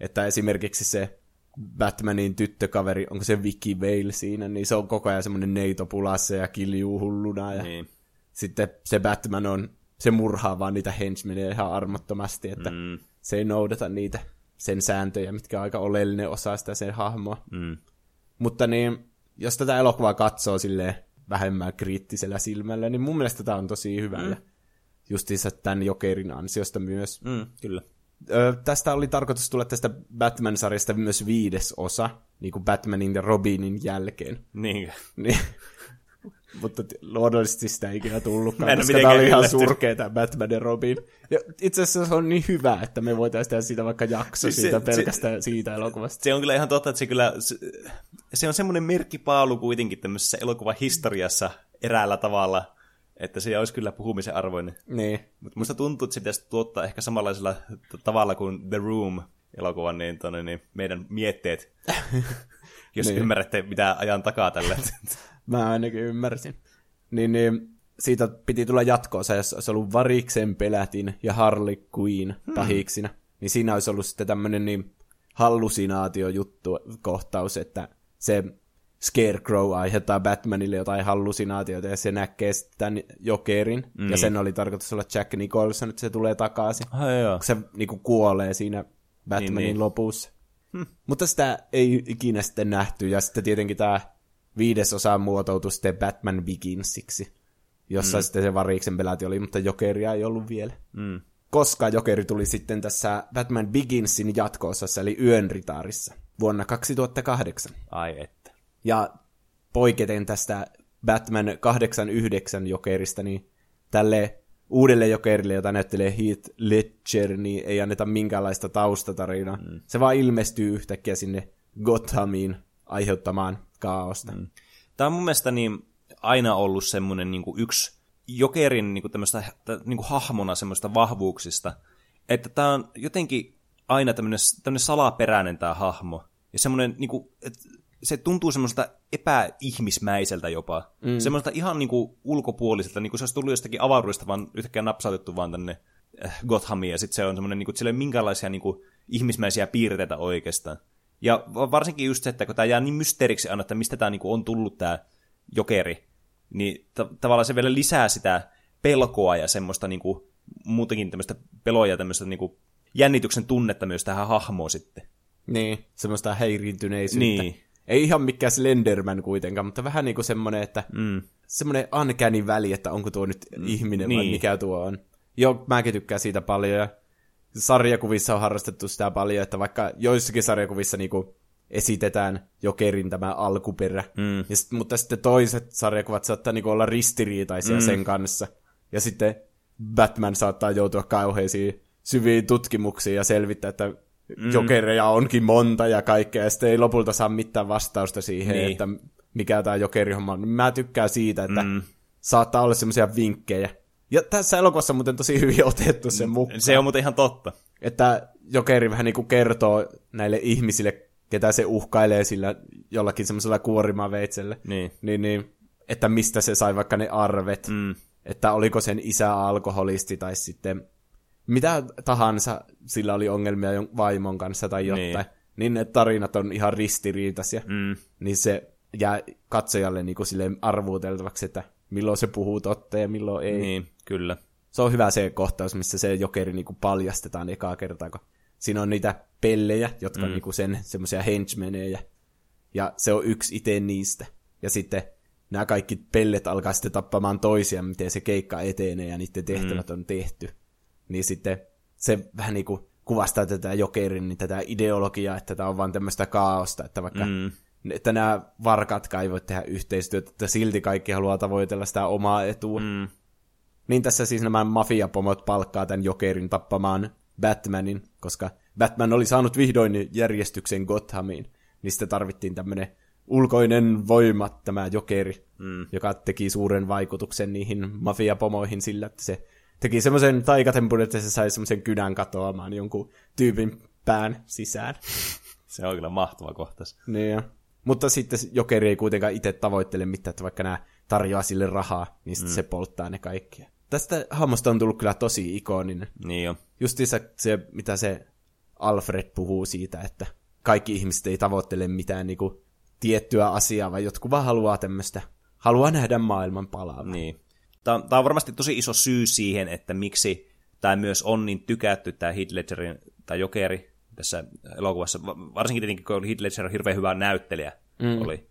Speaker 1: Että esimerkiksi se Batmanin tyttökaveri, onko se Vicky Vale siinä, niin se on koko ajan semmoinen neito pulassa ja kiljuu hulluna. Ja
Speaker 2: Niin.
Speaker 1: sitten se Batman on, se murhaa vaan niitä henchmenia ihan armottomasti, että mm.
Speaker 2: Mm,
Speaker 1: se ei noudata niitä sen sääntöjä, mitkä on aika oleellinen osa sitä sen hahmoa.
Speaker 2: mm.
Speaker 1: Mutta niin, jos tätä elokuvaa katsoo silleen vähemmän kriittisellä silmällä, niin mun mielestä tämä on tosi hyvä. Mm. Justiinsa tämän Jokerin ansiosta myös.
Speaker 2: Mm, kyllä.
Speaker 1: Ö, tästä oli tarkoitus tulla tästä Batman-sarjasta myös viides osa, niin kuin Batmanin ja Robinin jälkeen.
Speaker 2: Niin.
Speaker 1: Niin. Mutta luonnollisesti sitä ei ikinä tullutkaan, koska tämä oli ihan surkea tämä Batman ja Robin. Ja itse asiassa se on niin hyvä, että me voitaisiin tehdä siitä vaikka jakso
Speaker 2: Siis se-
Speaker 1: siitä
Speaker 2: se-
Speaker 1: pelkästään siitä elokuvasta.
Speaker 2: Se on kyllä ihan totta, että se kyllä, se, se on semmoinen merkkipaalu kuitenkin tämmöisessä elokuvahistoriassa eräällä tavalla, että se olisi kyllä puhumisen arvoinen.
Speaker 1: Niin.
Speaker 2: Mutta musta tuntuu, että se pitäisi tuottaa ehkä samanlaisella tavalla kuin The Room elokuvan, niin, tonne, niin meidän mietteet, jos
Speaker 1: Niin.
Speaker 2: ymmärrätte mitä ajan takaa tällä.
Speaker 1: Mä ainakin ymmärsin. Niin, niin siitä piti tulla jatkoosa, jos olisi ollut Variksen pelätin ja Harley Quinn hmm. pahiksina. Niin siinä olisi ollut sitten tämmöinen niin hallusinaatio-juttu, kohtaus, että se Scarecrow aiheuttaa Batmanille jotain hallusinaatioita ja se näkee sitten tämän Jokerin. Mm. Ja sen oli tarkoitus olla Jack Nicholson, että se tulee takaisin.
Speaker 2: Ai joo.
Speaker 1: Se niinku kuolee siinä Batmanin niin,
Speaker 2: Niin,
Speaker 1: niin.
Speaker 2: niin.
Speaker 1: lopussa. Hmm. Mutta sitä ei ikinä sitten nähty, ja sitten tietenkin tämä viides osa muotoutui sitten Batman Beginsiksi, jossa hmm. sitten se variksen peläti oli, mutta Jokeria ei ollut vielä.
Speaker 2: Mm.
Speaker 1: Koska Jokeri tuli sitten tässä Batman Beginsin jatko-osassa, eli Yön ritaarissa, vuonna 2008.
Speaker 2: Ai että.
Speaker 1: Ja poiketen tästä Batman 89 Jokerista, niin tälle uudelle Jokerille, jota näyttelee Heath Ledger, niin ei anneta minkäänlaista taustatarinaa. Mm. Se vaan ilmestyy yhtäkkiä sinne Gothamiin aiheuttamaan kaaosta. Mm.
Speaker 2: Tämä on mun mielestä niin aina ollut semmoinen niin kuin yksi jokerin niin kuin tämmöistä, niin kuin hahmona semmoista vahvuuksista, että tämä on jotenkin aina tämmöinen, tämmöinen salaperäinen tämä hahmo. Ja semmoinen, niin kuin, että se tuntuu semmoista epäihmismäiseltä jopa. Mm. Semmoista ihan niin kuin ulkopuoliselta, niin kuin se olisi tullut jostakin avaruudesta, vaan yhtäkkiä napsautettu vaan tänne äh, Gothamiin, ja sitten se on semmoinen, niin kuin, että sillä ei ole minkäänlaisia niin kuin, ihmismäisiä piirteitä oikeastaan. Ja va- varsinkin just se, että kun tämä jää niin mysteeriksi aina, että mistä tämä niin on tullut tämä jokeri, niin ta- tavallaan se vielä lisää sitä pelkoa ja semmoista niin kuin, muutenkin tämmöistä peloa ja tämmöistä niin kuin, jännityksen tunnetta myös tähän hahmoon sitten.
Speaker 1: Niin, semmoista häiriintyneisyyttä.
Speaker 2: Niin.
Speaker 1: Ei ihan mikään Slenderman kuitenkaan, mutta vähän niin kuin semmoinen, että
Speaker 2: Mm.
Speaker 1: semmoinen uncanny väli, että onko tuo nyt ihminen vai
Speaker 2: niin.
Speaker 1: mikä tuo on. Joo, mäkin tykkään siitä paljon ja sarjakuvissa on harrastettu sitä paljon, että vaikka joissakin sarjakuvissa niinku esitetään Jokerin tämä alkuperä,
Speaker 2: Mm.
Speaker 1: ja sit, mutta sitten toiset sarjakuvat saattaa niinku olla ristiriitaisia mm. sen kanssa. Ja sitten Batman saattaa joutua kauheisiin syviin tutkimuksiin ja selvittää, että mm. jokereja onkin monta ja kaikkea, ja sitten ei lopulta saa mitään vastausta siihen,
Speaker 2: Niin.
Speaker 1: että mikä tämä jokerihomma on. Mä tykkään siitä, että
Speaker 2: Mm.
Speaker 1: saattaa olla semmoisia vinkkejä. Ja tässä elokuvassa on muuten tosi hyvin otettu sen mukaan.
Speaker 2: Se on muuten ihan totta.
Speaker 1: Että Jokeri vähän niin kuin kertoo näille ihmisille, ketä se uhkailee sillä jollakin semmoisella kuorimaveitsellä.
Speaker 2: Niin.
Speaker 1: Niin, niin, että mistä se sai vaikka ne arvet.
Speaker 2: Mm.
Speaker 1: Että oliko sen isä alkoholisti tai sitten mitä tahansa sillä oli ongelmia vaimon kanssa tai jotain.
Speaker 2: Niin.
Speaker 1: Niin, niin ne tarinat on ihan ristiriitaisia.
Speaker 2: Mm.
Speaker 1: Niin se jää katsojalle niin kuin silleen arvuuteltavaksi, että milloin se puhuu totta ja milloin ei.
Speaker 2: Niin, kyllä.
Speaker 1: Se on hyvä se kohtaus, missä se jokeri niinku paljastetaan ekaa kertaa, kun siinä on niitä pellejä, jotka mm. on niinku sen semmoisia henchmenejä, ja se on yksi itse niistä. Ja sitten nämä kaikki pellet alkaa sitten tappamaan toisiaan, miten se keikka etenee ja niiden tehtävät mm. on tehty. Niin sitten se vähän niinku kuvastaa tätä jokerin, niin tätä ideologiaa, että tämä on vaan tämmöistä kaaosta, että vaikka mm. että nämä varkat ei voi tehdä yhteistyötä, että silti kaikki haluaa tavoitella sitä omaa etua. Mm. Niin tässä siis nämä mafiapomot palkkaa tämän Jokerin tappamaan Batmanin, koska Batman oli saanut vihdoin järjestyksen Gothamiin, niin sitten tarvittiin tämmöinen ulkoinen voima, tämä Jokeri, mm. joka teki suuren vaikutuksen niihin mafiapomoihin sillä, että se teki semmoisen taikatempun, että se sai semmoisen kynän katoamaan jonkun tyypin pään sisään.
Speaker 2: Se on kyllä mahtava kohtaus.
Speaker 1: Niin jo. Mutta sitten Jokeri ei kuitenkaan itse tavoittele mitään, että vaikka nämä tarjoaa sille rahaa, niin sitten mm. se polttaa ne kaikkia. Tästä hahmosta on tullut kyllä tosi ikoninen.
Speaker 2: Niin jo.
Speaker 1: Justiinsa se, mitä se Alfred puhuu siitä, että kaikki ihmiset ei tavoittele mitään niin kuin, tiettyä asiaa, vaan jotkut vaan haluaa tämmöistä, haluaa nähdä maailman palaavan.
Speaker 2: Niin. Tämä, tämä on varmasti tosi iso syy siihen, että miksi tämä myös on niin tykätty, tämä Heath Ledgerin, tai Jokeri tässä elokuvassa, varsinkin tietenkin, kun Heath Ledger on hirveän hyvä näyttelijä mm. oli.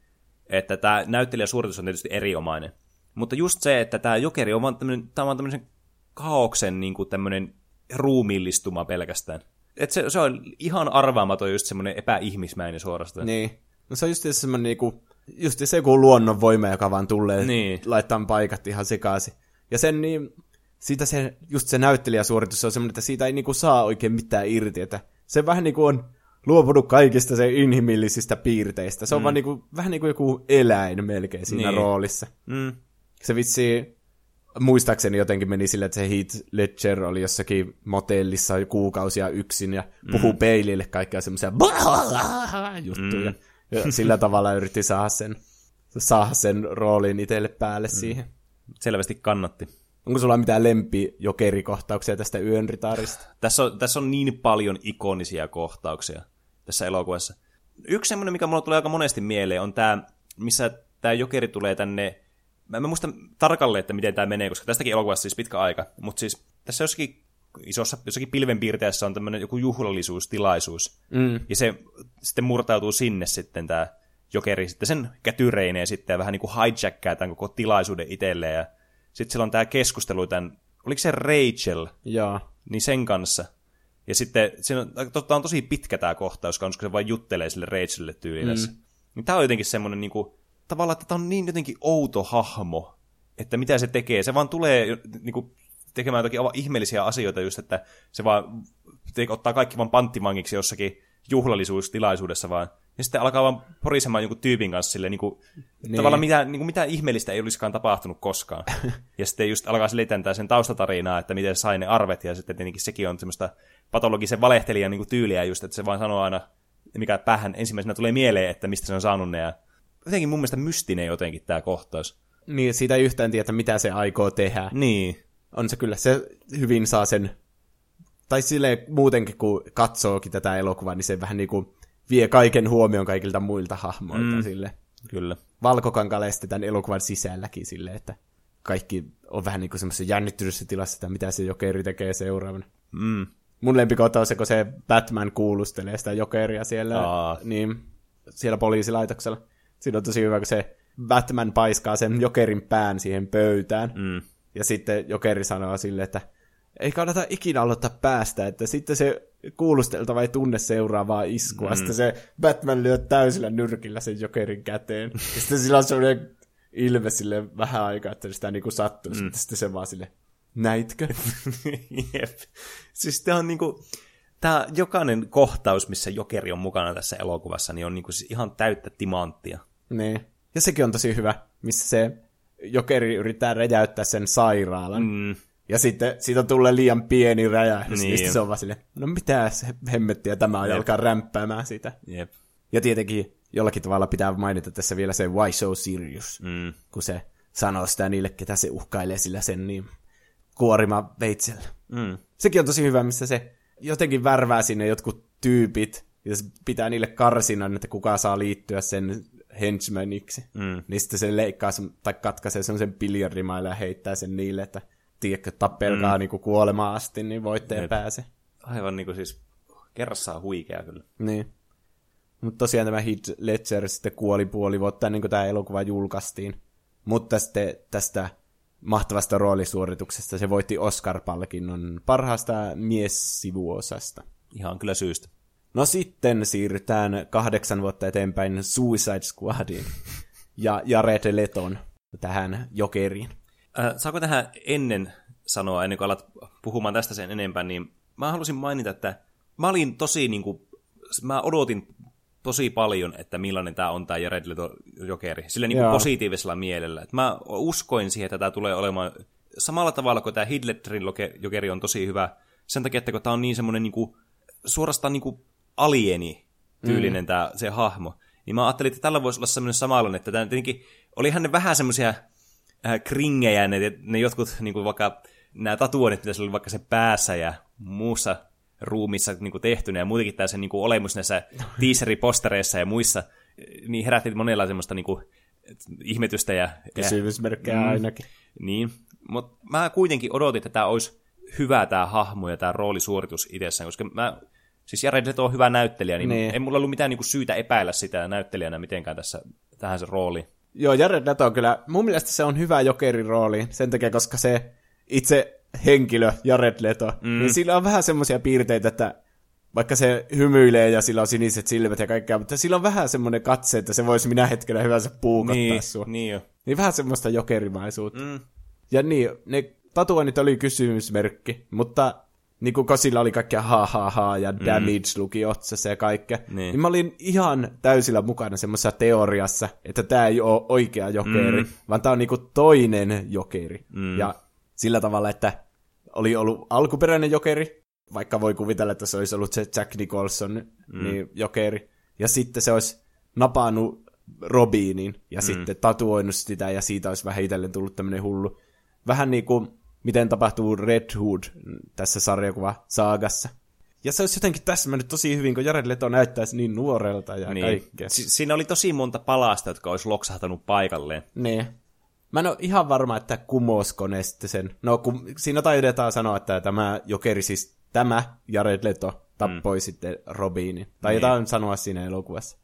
Speaker 2: Että tämä näyttelijäsuoritus on tietysti eriomainen. Mutta just se, että tämä Jokeri on vaan tämmöinen, tämä on tämmöisen kaoksen niin kuin tämmöinen ruumiillistuma pelkästään. Et se, se on ihan arvaamaton just semmoinen epäihmismäinen suorastaan.
Speaker 1: Niin. No se on just semmoinen niinku, just se joku luonnonvoima, joka vaan tulee niin. laittaa paikat ihan sekaisin. Ja sen niin, siitä se, just se näyttelijäsuoritus se on semmoinen, että siitä ei niinku saa oikein mitään irti, että se vähän niinku on luopunut kaikista se inhimillisistä piirteistä. Se on mm. vaan niinku, vähän niin kuin joku eläin melkein siinä niin. roolissa. Mm. Se vitsi, muistaakseni jotenkin meni sille, että se Heath Ledger oli jossakin motellissa kuukausia yksin ja puhuu mm. peilille kaikkea semmoisia juttuja. Mm. Ja sillä tavalla yritti saada sen, saada sen roolin itselle päälle mm. siihen.
Speaker 2: Selvästi kannatti.
Speaker 1: Onko sulla mitään lempi jokerikohtauksia tästä yön ritaarista?
Speaker 2: Tässä on, tässä on niin paljon ikonisia kohtauksia tässä elokuvassa. Yksi semmoinen, mikä mulla tulee aika monesti mieleen, on tämä, missä tämä jokeri tulee tänne Mä en muista tarkalleen, että miten tämä menee, koska tästäkin elokuvassa siis pitkä aika. Mutta siis tässä jossakin isossa, jossakin pilvenpiirteessä on tämmöinen joku juhlallisuustilaisuus. Mm. Ja se sitten murtautuu sinne sitten tämä jokeri sitten sen kätyreineen sitten ja vähän niin kuin hijackkaa tämän koko tilaisuuden itselleen. Ja sitten siellä on tämä keskustelu tämän, oliko se Rachel?
Speaker 1: Joo.
Speaker 2: Niin sen kanssa. Ja sitten siinä on, totta on tosi pitkä tämä kohtaus, koska se vain juttelee sille Rachelille tyyliin mm. Niin tämä on jotenkin semmoinen niin kuin, tavallaan, että tämä on niin jotenkin outo hahmo, että mitä se tekee. Se vaan tulee niin kuin, tekemään jotakin aivan ihmeellisiä asioita just, että se vaan te, ottaa kaikki vaan panttivangiksi jossakin juhlallisuustilaisuudessa vaan. Ja sitten alkaa vaan porisemaan jonkun tyypin kanssa sille, niin kuin, niin. tavallaan mitä, niin kuin, mitä ihmeellistä ei olisikaan tapahtunut koskaan. ja sitten just alkaa selitentää sen taustatarinaa, että miten se sai ne arvet, ja sitten tietenkin sekin on semmoista patologisen valehtelijan niin kuin tyyliä just, että se vaan sanoo aina, mikä päähän ensimmäisenä tulee mieleen, että mistä se on saanut ne, ja jotenkin mun mielestä mystinen jotenkin tämä kohtaus.
Speaker 1: Niin, siitä ei yhtään tiedä, mitä se aikoo tehdä.
Speaker 2: Niin.
Speaker 1: On se kyllä, se hyvin saa sen, tai sille muutenkin kun katsookin tätä elokuvaa, niin se vähän niin kuin vie kaiken huomion kaikilta muilta hahmoilta mm. sille.
Speaker 2: Kyllä.
Speaker 1: Valkokankaleesti tämän elokuvan sisälläkin sille, että kaikki on vähän niin kuin semmoisessa jännittyneessä tilassa, että mitä se jokeri tekee seuraavana.
Speaker 2: Mm.
Speaker 1: Mun lempikohta on se, kun se Batman kuulustelee sitä jokeria siellä,
Speaker 2: Aa.
Speaker 1: niin, siellä poliisilaitoksella. Siinä on tosi hyvä, kun se Batman paiskaa sen jokerin pään siihen pöytään.
Speaker 2: Mm.
Speaker 1: Ja sitten jokeri sanoo sille, että ei kannata ikinä aloittaa päästä, että sitten se kuulusteltava ei tunne seuraavaa iskua. Mm. Sitten se Batman lyö täysillä nyrkillä sen jokerin käteen. ja sitten sillä on sellainen ilme sille vähän aikaa, että sitä niinku sattuu. Mm. Sitten se vaan sille, näitkö?
Speaker 2: Jep. Siis tämä on niinku, tämä jokainen kohtaus, missä jokeri on mukana tässä elokuvassa, niin on niinku siis ihan täyttä timanttia.
Speaker 1: Niin. Ja sekin on tosi hyvä, missä se jokeri yrittää räjäyttää sen sairaalan.
Speaker 2: Mm.
Speaker 1: Ja sitten siitä tulee liian pieni räjähdys, niin. niin se on vaan sille, no mitä se hemmettiä tämä on, ja alkaa rämpäämään sitä.
Speaker 2: Jep.
Speaker 1: Ja tietenkin jollakin tavalla pitää mainita tässä vielä se why so serious,
Speaker 2: mm.
Speaker 1: kun se sanoo sitä niille, ketä se uhkailee sillä sen niin kuorima veitsellä.
Speaker 2: Mm.
Speaker 1: Sekin on tosi hyvä, missä se jotenkin värvää sinne jotkut tyypit, ja se pitää niille karsinan, että kuka saa liittyä sen henchmaniksi.
Speaker 2: Mm.
Speaker 1: Niin sitten se leikkaa tai katkaisee semmoisen biljardimailla ja heittää sen niille, että tiedätkö, tappelkaa mm. niin kuolemaan asti, niin voitte pääse.
Speaker 2: Aivan niin kuin siis kerrassaan huikea kyllä.
Speaker 1: Niin. Mutta tosiaan tämä Heath Ledger sitten kuoli puoli vuotta ennen kuin tämä elokuva julkaistiin. Mutta sitten tästä mahtavasta roolisuorituksesta se voitti Oscar-palkinnon parhaasta miessivuosasta.
Speaker 2: Ihan kyllä syystä.
Speaker 1: No sitten siirrytään kahdeksan vuotta eteenpäin Suicide Squadiin ja Jared Leton tähän jokeriin.
Speaker 2: Äh, saako tähän ennen sanoa, ennen kuin alat puhumaan tästä sen enempää, niin mä halusin mainita, että mä olin tosi niin kuin, mä odotin tosi paljon, että millainen tämä on tämä Jared Leto Jokeri, sillä niin kuin positiivisella mielellä. Et mä uskoin siihen, että tämä tulee olemaan samalla tavalla kuin tämä Hidletterin Jokeri on tosi hyvä, sen takia, että kun tämä on niin semmoinen niin kuin, suorastaan niin kuin alieni tyylinen mm. tämä, se hahmo, niin mä ajattelin, että tällä voisi olla semmoinen samanlainen, että tämä tietenkin, olihan ne vähän semmoisia äh, kringejä, ne, ne jotkut niin kuin vaikka nämä tatuoinnit, mitä se oli vaikka se päässä ja muussa ruumissa niin kuin tehtynä, ja muutenkin tämä se niin kuin olemus näissä teaseripostereissa ja muissa, niin herätti monella semmoista niin kuin, ihmetystä ja...
Speaker 1: Kysymysmerkkejä mm, ainakin.
Speaker 2: Niin, mutta mä kuitenkin odotin, että tämä olisi hyvä tämä hahmo ja tämä roolisuoritus itsessään, koska mä, siis Jared Leto on hyvä näyttelijä, niin, niin. ei mulla ollut mitään niin kuin syytä epäillä sitä näyttelijänä mitenkään tässä, tähän se rooli.
Speaker 1: Joo, Jared Leto on kyllä, mun mielestä se on hyvä jokerin rooli, sen takia, koska se itse henkilö, Jared Leto, mm. niin sillä on vähän semmoisia piirteitä, että vaikka se hymyilee ja sillä on siniset silmät ja kaikkea, mutta sillä on vähän semmoinen katse, että se voisi minä hetkenä hyvänsä puukottaa
Speaker 2: niin,
Speaker 1: sua.
Speaker 2: Niin jo.
Speaker 1: Niin vähän semmoista jokerimaisuutta. Mm. Ja niin, ne tatuoinnit oli kysymysmerkki, mutta niin kuin Kosilla oli kaikkea ha ha ha ja mm. damage luki otsassa ja kaikkea, niin. niin mä olin ihan täysillä mukana semmoisessa teoriassa, että tämä ei ole oikea jokeri, mm. vaan tämä on niinku toinen jokeri. Mm. Ja sillä tavalla, että oli ollut alkuperäinen jokeri, vaikka voi kuvitella, että se olisi ollut se Jack Nicholson mm. niin jokeri, ja sitten se olisi napannut Robinin ja mm. sitten tatuoinut sitä, ja siitä olisi vähän itselleen tullut tämmöinen hullu. Vähän niin kuin miten tapahtuu Red Hood tässä sarjakuva-saagassa. Ja se olisi jotenkin täsmännyt tosi hyvin, kun Jared Leto näyttäisi niin nuorelta ja niin. kaikkea.
Speaker 2: Si- siinä oli tosi monta palasta, jotka olisi loksahtanut paikalleen.
Speaker 1: Niin. Mä en ole ihan varma, että kumosko ne sitten sen. No, kun siinä taidetaan sanoa, että tämä jokeri, siis tämä Jared Leto tappoi mm. sitten Robinin. Tai niin. jotain sanoa siinä elokuvassa.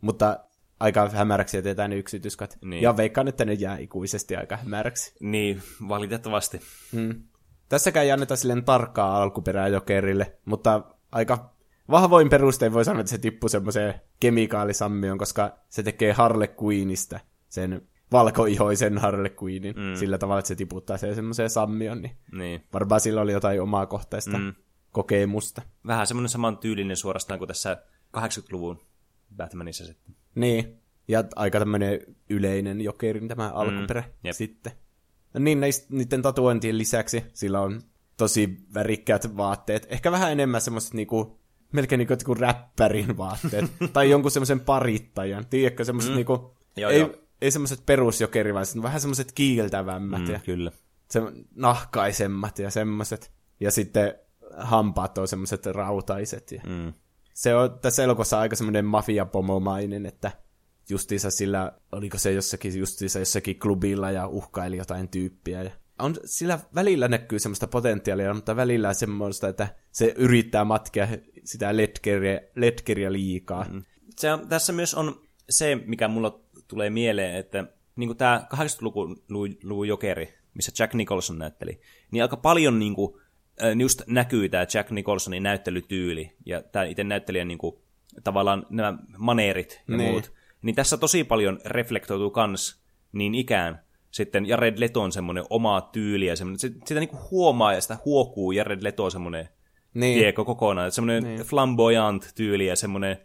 Speaker 1: Mutta aika hämäräksi jätetään ne yksityiskohdat. Niin. Ja veikkaan, että ne jää ikuisesti aika hämäräksi.
Speaker 2: Niin, valitettavasti.
Speaker 1: Hmm. Tässäkään ei anneta silleen tarkkaa alkuperää jokerille, mutta aika vahvoin perustein voi sanoa, että se tippuu semmoiseen kemikaalisammioon, koska se tekee Harley Queenista sen valkoihoisen Harley Queenin mm. sillä tavalla, että se tiputtaa se semmoiseen sammion, niin, niin. varmaan sillä oli jotain omaa kohtaista mm. kokemusta.
Speaker 2: Vähän semmoinen saman tyylinen suorastaan kuin tässä 80-luvun Batmanissa sitten.
Speaker 1: Niin, ja aika tämmöinen yleinen jokerin tämä mm, alkuperä mm, sitten. No niin, niiden tatuointien lisäksi sillä on tosi värikkäät vaatteet. Ehkä vähän enemmän semmoiset niinku, melkein niinku, niinku räppärin vaatteet. tai jonkun semmoisen parittajan. Tiedätkö, semmoiset mm. niinku, joo, ei, joo. ei semmoiset perusjokerivaiset, vähän semmoiset kiiltävämmät. Mm, ja
Speaker 2: kyllä.
Speaker 1: Se, nahkaisemmat ja semmoiset. Ja sitten hampaat on semmoiset rautaiset. Ja... Mm se on tässä elokuvassa aika semmoinen mafiapomomainen, että justiinsa sillä, oliko se jossakin justiinsa jossakin klubilla ja uhkaili jotain tyyppiä. Ja on, sillä välillä näkyy semmoista potentiaalia, mutta välillä semmoista, että se yrittää matkia sitä letkeriä, letkeriä liikaa. Mm.
Speaker 2: Se tässä myös on se, mikä mulla tulee mieleen, että niin tämä 80-luvun jokeri, missä Jack Nicholson näytteli, niin aika paljon niin kuin, just näkyy tämä Jack Nicholsonin näyttelytyyli ja tämä itse näyttelijän niin kuin, tavallaan nämä maneerit ja niin. muut. Niin tässä tosi paljon reflektoituu kans niin ikään sitten Jared Leton semmoinen oma tyyli ja semmoinen, sitä niin kuin huomaa ja sitä huokuu Jared Leto semmoinen niin. tiekko kokonaan. Semmoinen niin. flamboyant tyyli ja semmoinen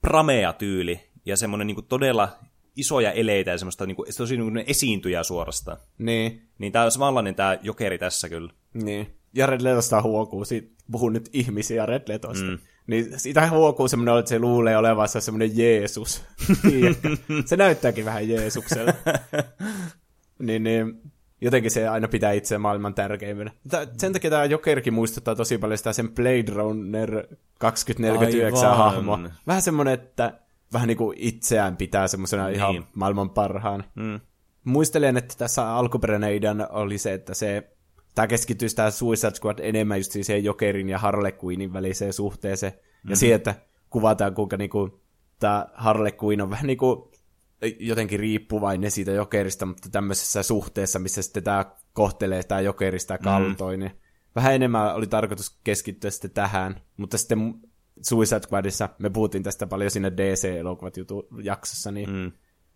Speaker 2: pramea tyyli ja semmoinen niin todella isoja eleitä ja semmoista niin kuin, tosi niin kuin esiintyjä suorastaan.
Speaker 1: Niin.
Speaker 2: Niin tämä on samanlainen tämä jokeri tässä kyllä.
Speaker 1: Niin. Jared Letosta huokuu, siitä puhun nyt ihmisiä Jared Letosta. Mm. Niin sitä huokuu semmoinen, että se luulee olevansa semmoinen Jeesus. se näyttääkin vähän Jeesuksella. niin, niin, jotenkin se aina pitää itse maailman tärkeimmänä. Sen takia tämä Jokerkin muistuttaa tosi paljon sitä sen Blade Runner 2049 hahmo. Vähän semmoinen, että vähän niin kuin itseään pitää semmoisena niin. ihan maailman parhaan. Mm. Muistelen, että tässä alkuperäinen idea oli se, että se tämä keskittyy sitä Suicide Squad enemmän just siihen Jokerin ja Harley Quinnin väliseen suhteeseen. Mm-hmm. Ja siihen, että kuvataan kuinka niinku, tämä Harley Quinn on vähän niinku jotenkin riippuvainen siitä Jokerista, mutta tämmöisessä suhteessa, missä sitten tämä kohtelee tämä Jokerista kaltoin. Mm-hmm. Niin vähän enemmän oli tarkoitus keskittyä sitten tähän, mutta sitten Suicide Squadissa, me puhuttiin tästä paljon siinä DC-elokuvat jaksossa, niin mm.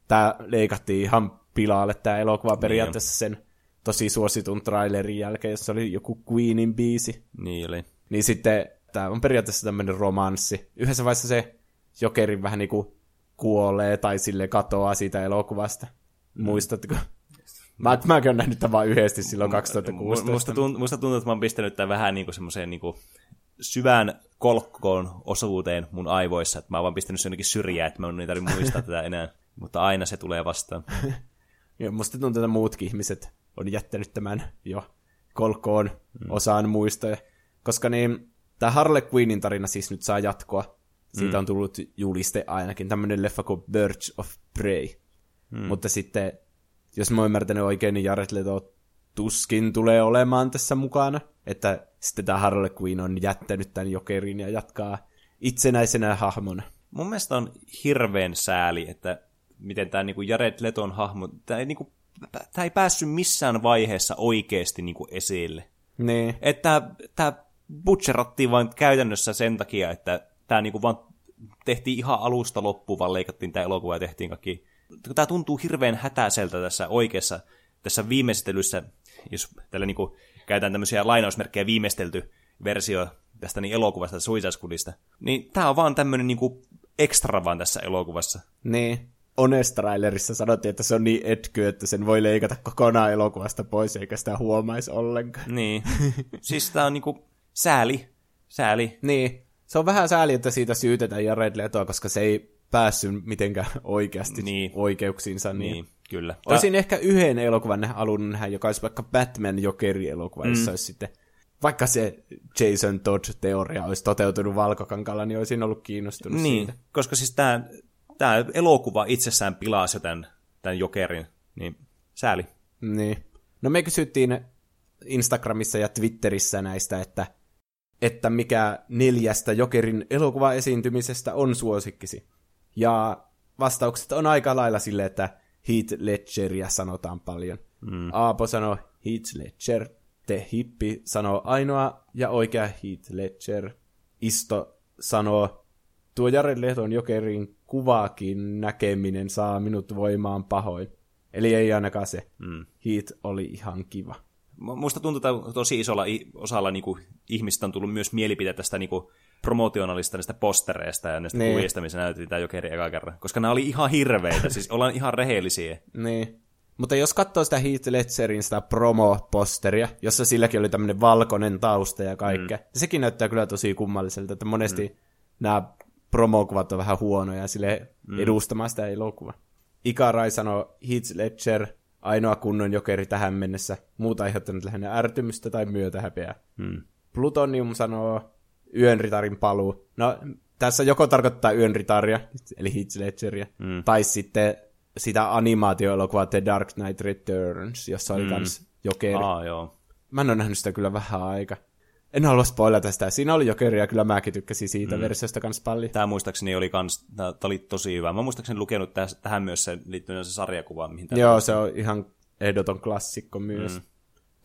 Speaker 1: tämä leikattiin ihan pilaalle tämä elokuva periaatteessa sen tosi suositun trailerin jälkeen, jossa oli joku Queenin biisi.
Speaker 2: Niin oli.
Speaker 1: Niin sitten tämä on periaatteessa tämmöinen romanssi. Yhdessä vaiheessa se Jokerin vähän niin kuin kuolee tai sille katoaa siitä elokuvasta. Mm. Muistatko? Mä, mäkin olen nähnyt tämän vain yhdesti silloin 2016.
Speaker 2: Musta tuntuu, musta tuntuu, että mä oon pistänyt tämän vähän niin kuin semmoiseen niin kuin syvään kolkkoon osuuteen mun aivoissa, että mä oon vaan pistänyt sen jonnekin syrjään, että mä en tarvitse muistaa tätä enää. Mutta aina se tulee vastaan.
Speaker 1: Joo, musta tuntuu, että muutkin ihmiset on jättänyt tämän jo kolkkoon mm. osaan muistoja. Koska niin, tämä Harley Quinnin tarina siis nyt saa jatkoa. Siitä mm. on tullut juliste ainakin, tämmöinen leffa kuin Birds of Prey. Mm. Mutta sitten, jos mä oon ymmärtänyt oikein, niin Jared Leto tuskin tulee olemaan tässä mukana. Että sitten tämä Harley Quinn on jättänyt tämän jokerin ja jatkaa itsenäisenä hahmona.
Speaker 2: Mun mielestä on hirveän sääli, että miten tämä niinku Jared Leton hahmo, tämä ei, niinku, tämä ei päässyt missään vaiheessa oikeasti niinku esille.
Speaker 1: Niin.
Speaker 2: Että tämä butcherattiin vain käytännössä sen takia, että tämä niinku vaan tehtiin ihan alusta loppuun, vaan leikattiin tämä elokuva ja tehtiin kaikki. Tämä tuntuu hirveän hätäiseltä tässä oikeassa, tässä viimeistelyssä, jos tällä niinku käytetään tämmöisiä lainausmerkkejä viimeistelty versio tästä niin elokuvasta, Suicide Squadista, niin tämä on vaan tämmöinen niinku ekstra vaan tässä elokuvassa.
Speaker 1: Niin. Honest-trailerissa sanottiin, että se on niin etky, että sen voi leikata kokonaan elokuvasta pois, eikä sitä huomaisi ollenkaan.
Speaker 2: Niin. siis tämä on niinku sääli. Sääli.
Speaker 1: Niin. Se on vähän sääli, että siitä syytetään Jared Letoa, koska se ei päässyt mitenkään oikeasti niin. oikeuksiinsa. Niin, niin
Speaker 2: kyllä.
Speaker 1: Olisin ehkä yhden elokuvan alun nähdä, joka olisi vaikka Batman Jokeri-elokuva, mm. jossa olisi sitten vaikka se Jason Todd-teoria olisi toteutunut valkokankalla, niin olisin ollut kiinnostunut
Speaker 2: niin,
Speaker 1: siitä.
Speaker 2: koska siis tämä, tämä elokuva itsessään pilasi tämän, tämän Jokerin, niin sääli.
Speaker 1: Niin. No me kysyttiin Instagramissa ja Twitterissä näistä, että, että mikä neljästä Jokerin elokuvaesiintymisestä on suosikkisi. Ja vastaukset on aika lailla sille, että Heath Ledgeria sanotaan paljon. Mm. Aapo sanoo Heath Ledger, The Hippi sanoo ainoa ja oikea Heath Ledger. Isto sanoo, tuo Jared Lehdon jokerin kuvaakin näkeminen saa minut voimaan pahoin. Eli ei ainakaan se. Mm. Heath oli ihan kiva.
Speaker 2: Musta tuntuu, että tosi isolla osalla niin kuin, ihmistä on tullut myös mielipide tästä niin kuin, promotionalista näistä postereista ja näistä niin. kuvista, missä näytettiin tämä jokeri eka kerran. Koska nämä oli ihan hirveitä, siis ollaan ihan rehellisiä.
Speaker 1: Niin. Mutta jos katsoo sitä Heath Ledgerin sitä promo-posteria, jossa silläkin oli tämmöinen valkoinen tausta ja kaikkea, mm. ja sekin näyttää kyllä tosi kummalliselta, että monesti mm. nämä promokuvat on vähän huonoja sille mm. edustamaan sitä elokuvaa. Ikarai sanoi Heath Ledger, ainoa kunnon jokeri tähän mennessä, muuta aiheuttanut lähinnä ärtymystä tai myötähäpeää. Mm. Plutonium sanoo Yön ritarin paluu. No, tässä joko tarkoittaa Yön ritaria, eli Heath Ledgeria, mm. tai sitten sitä animaatioelokuvaa The Dark Knight Returns, jossa oli mm. kans Jokeri.
Speaker 2: Aa, joo.
Speaker 1: Mä en ole nähnyt sitä kyllä vähän aika. En halua spoilata sitä. Siinä oli Jokeri ja kyllä mäkin tykkäsin siitä mm. versiosta kans paljon.
Speaker 2: Tämä muistaakseni oli, kans, tämä oli tosi hyvä. Mä muistaakseni lukenut tähän myös se liittyen se sarjakuva. Mihin
Speaker 1: Joo, se on ihan ehdoton klassikko myös. Mm.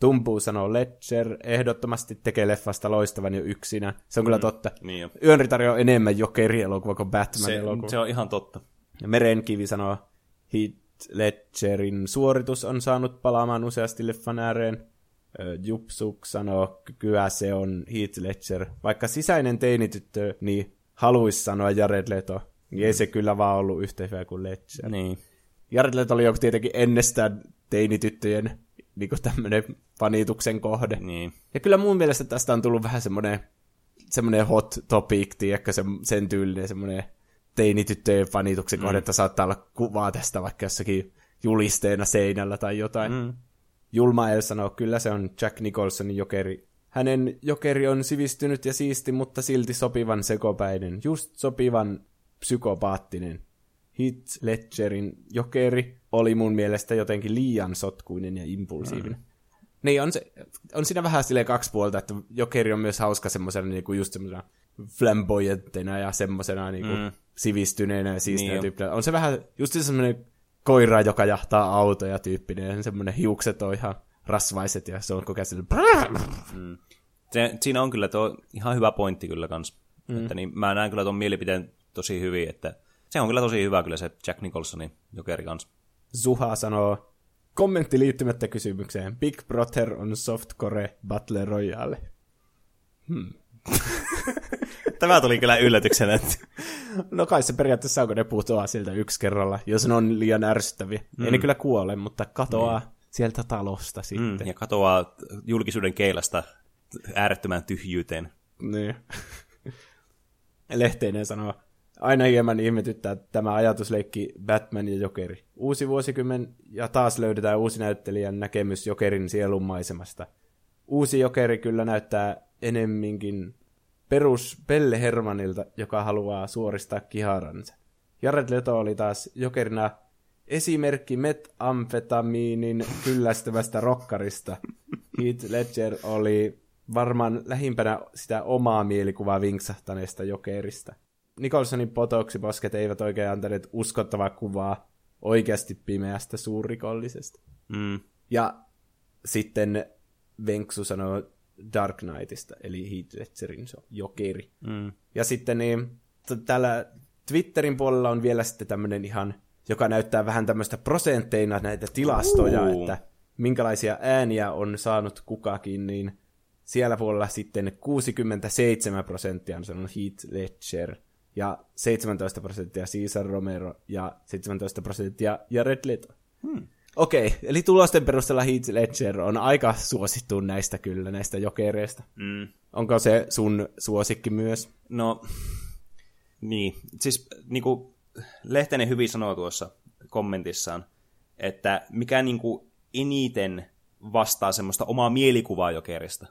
Speaker 1: Tumpuu sanoo Ledger, ehdottomasti tekee leffasta loistavan jo yksinä. Se on mm. kyllä totta.
Speaker 2: Niin jo.
Speaker 1: Yönritari on enemmän jokeri-elokuva kuin Batman-elokuva.
Speaker 2: Se, se on ihan totta.
Speaker 1: Ja Merenkivi sanoo, Heath Ledgerin suoritus on saanut palaamaan useasti leffan ääreen. Jupsuk sanoo, kyllä se on Heath Ledger. Vaikka sisäinen teinityttö, niin haluaisi sanoa Jared Leto, niin ei se kyllä vaan ollut yhtä hyvä kuin Ledger.
Speaker 2: Niin.
Speaker 1: Jared Leto oli joku tietenkin ennestään teinityttöjen niin tämmöinen fanituksen kohde.
Speaker 2: Niin.
Speaker 1: Ja kyllä mun mielestä tästä on tullut vähän semmoinen, semmoinen hot topic, tiedätkö, se, sen tyylinen semmoinen teinityttöjen fanituksen mm. kohde, että saattaa olla kuvaa tästä vaikka jossakin julisteena seinällä tai jotain. Mm. Julmael sanoo, kyllä se on Jack Nicholsonin jokeri. Hänen jokeri on sivistynyt ja siisti, mutta silti sopivan sekopäinen. Just sopivan psykopaattinen. Heath Ledgerin jokeri oli mun mielestä jotenkin liian sotkuinen ja impulsiivinen. Mm. Niin, on, se, on siinä vähän silleen kaksi puolta, että jokeri on myös hauska semmoisena niinku just semmoisena flamboyanttina ja semmoisena niinku mm. sivistyneenä ja siistinä niin tyyppinä. On se vähän just semmoinen koira, joka jahtaa autoja tyyppinen, ja semmoinen hiukset on ihan rasvaiset ja se on koko ajan mm.
Speaker 2: se, Siinä on kyllä tuo ihan hyvä pointti kyllä kans. Mm. Että niin mä näen kyllä ton mielipiteen tosi hyvin, että se on kyllä tosi hyvä kyllä se Jack Nicholsonin jokeri kanssa.
Speaker 1: Zuha sanoo, kommentti liittymättä kysymykseen. Big Brother on softcore Battle Royale.
Speaker 2: Hmm. Tämä tuli kyllä yllätyksenä.
Speaker 1: no kai se periaatteessa on, kun ne putoaa siltä yksi kerralla, jos ne on liian ärsyttäviä. Mm. Ei ne kyllä kuole, mutta katoaa mm. sieltä talosta sitten.
Speaker 2: Mm, ja katoaa julkisuuden keilasta äärettömään tyhjyyteen.
Speaker 1: Niin. Lehteinen sanoo, aina hieman ihmetyttää tämä ajatusleikki Batman ja Jokeri. Uusi vuosikymmen ja taas löydetään uusi näyttelijän näkemys Jokerin sielunmaisemasta. Uusi Jokeri kyllä näyttää enemminkin perus Pelle Hermanilta, joka haluaa suoristaa kiharansa. Jared Leto oli taas Jokerina esimerkki metamfetamiinin kyllästyvästä rokkarista. Heath Ledger oli varmaan lähimpänä sitä omaa mielikuvaa vinksahtaneesta Jokerista. Nicholsonin potoksiposket eivät oikein antaneet uskottavaa kuvaa oikeasti pimeästä suurrikollisesta.
Speaker 2: Mm.
Speaker 1: Ja sitten Venksu sanoo Dark Knightista, eli Heath Ledgerin jokeri.
Speaker 2: Mm.
Speaker 1: Ja sitten niin, t- täällä Twitterin puolella on vielä sitten tämmöinen ihan, joka näyttää vähän tämmöistä prosentteina näitä tilastoja, uh. että minkälaisia ääniä on saanut kukakin, niin siellä puolella sitten 67 prosenttia on sanonut Heath Ledger, ja 17 prosenttia Caesar Romero, ja 17 prosenttia Jared Leto.
Speaker 2: Hmm.
Speaker 1: Okei, okay, eli tulosten perusteella Heath Ledger on aika suosittu näistä kyllä, näistä jokereista.
Speaker 2: Mm.
Speaker 1: Onko se sun suosikki myös?
Speaker 2: No, niin. Siis niin kuin Lehtinen hyvin sanoo tuossa kommentissaan, että mikä niin kuin eniten vastaa semmoista omaa mielikuvaa jokerista,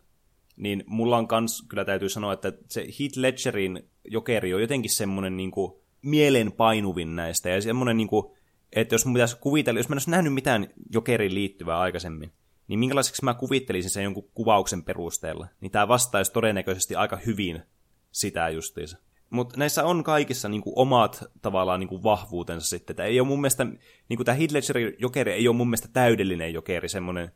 Speaker 2: niin mulla on kans, kyllä täytyy sanoa, että se Heath Ledgerin jokeri on jotenkin semmoinen niin kuin mielenpainuvin näistä, ja semmoinen niin kuin, että jos mun pitäisi kuvitella, jos mä en olisi nähnyt mitään jokeriin liittyvää aikaisemmin, niin minkälaiseksi mä kuvittelisin sen jonkun kuvauksen perusteella, niin tämä vastaisi todennäköisesti aika hyvin sitä justiinsa. Mutta näissä on kaikissa niinku omat tavallaan niinku vahvuutensa sitten. Tämä ei ole mun mielestä, niinku tämä Hitlerin jokeri ei ole mun mielestä täydellinen jokeri, semmoinen,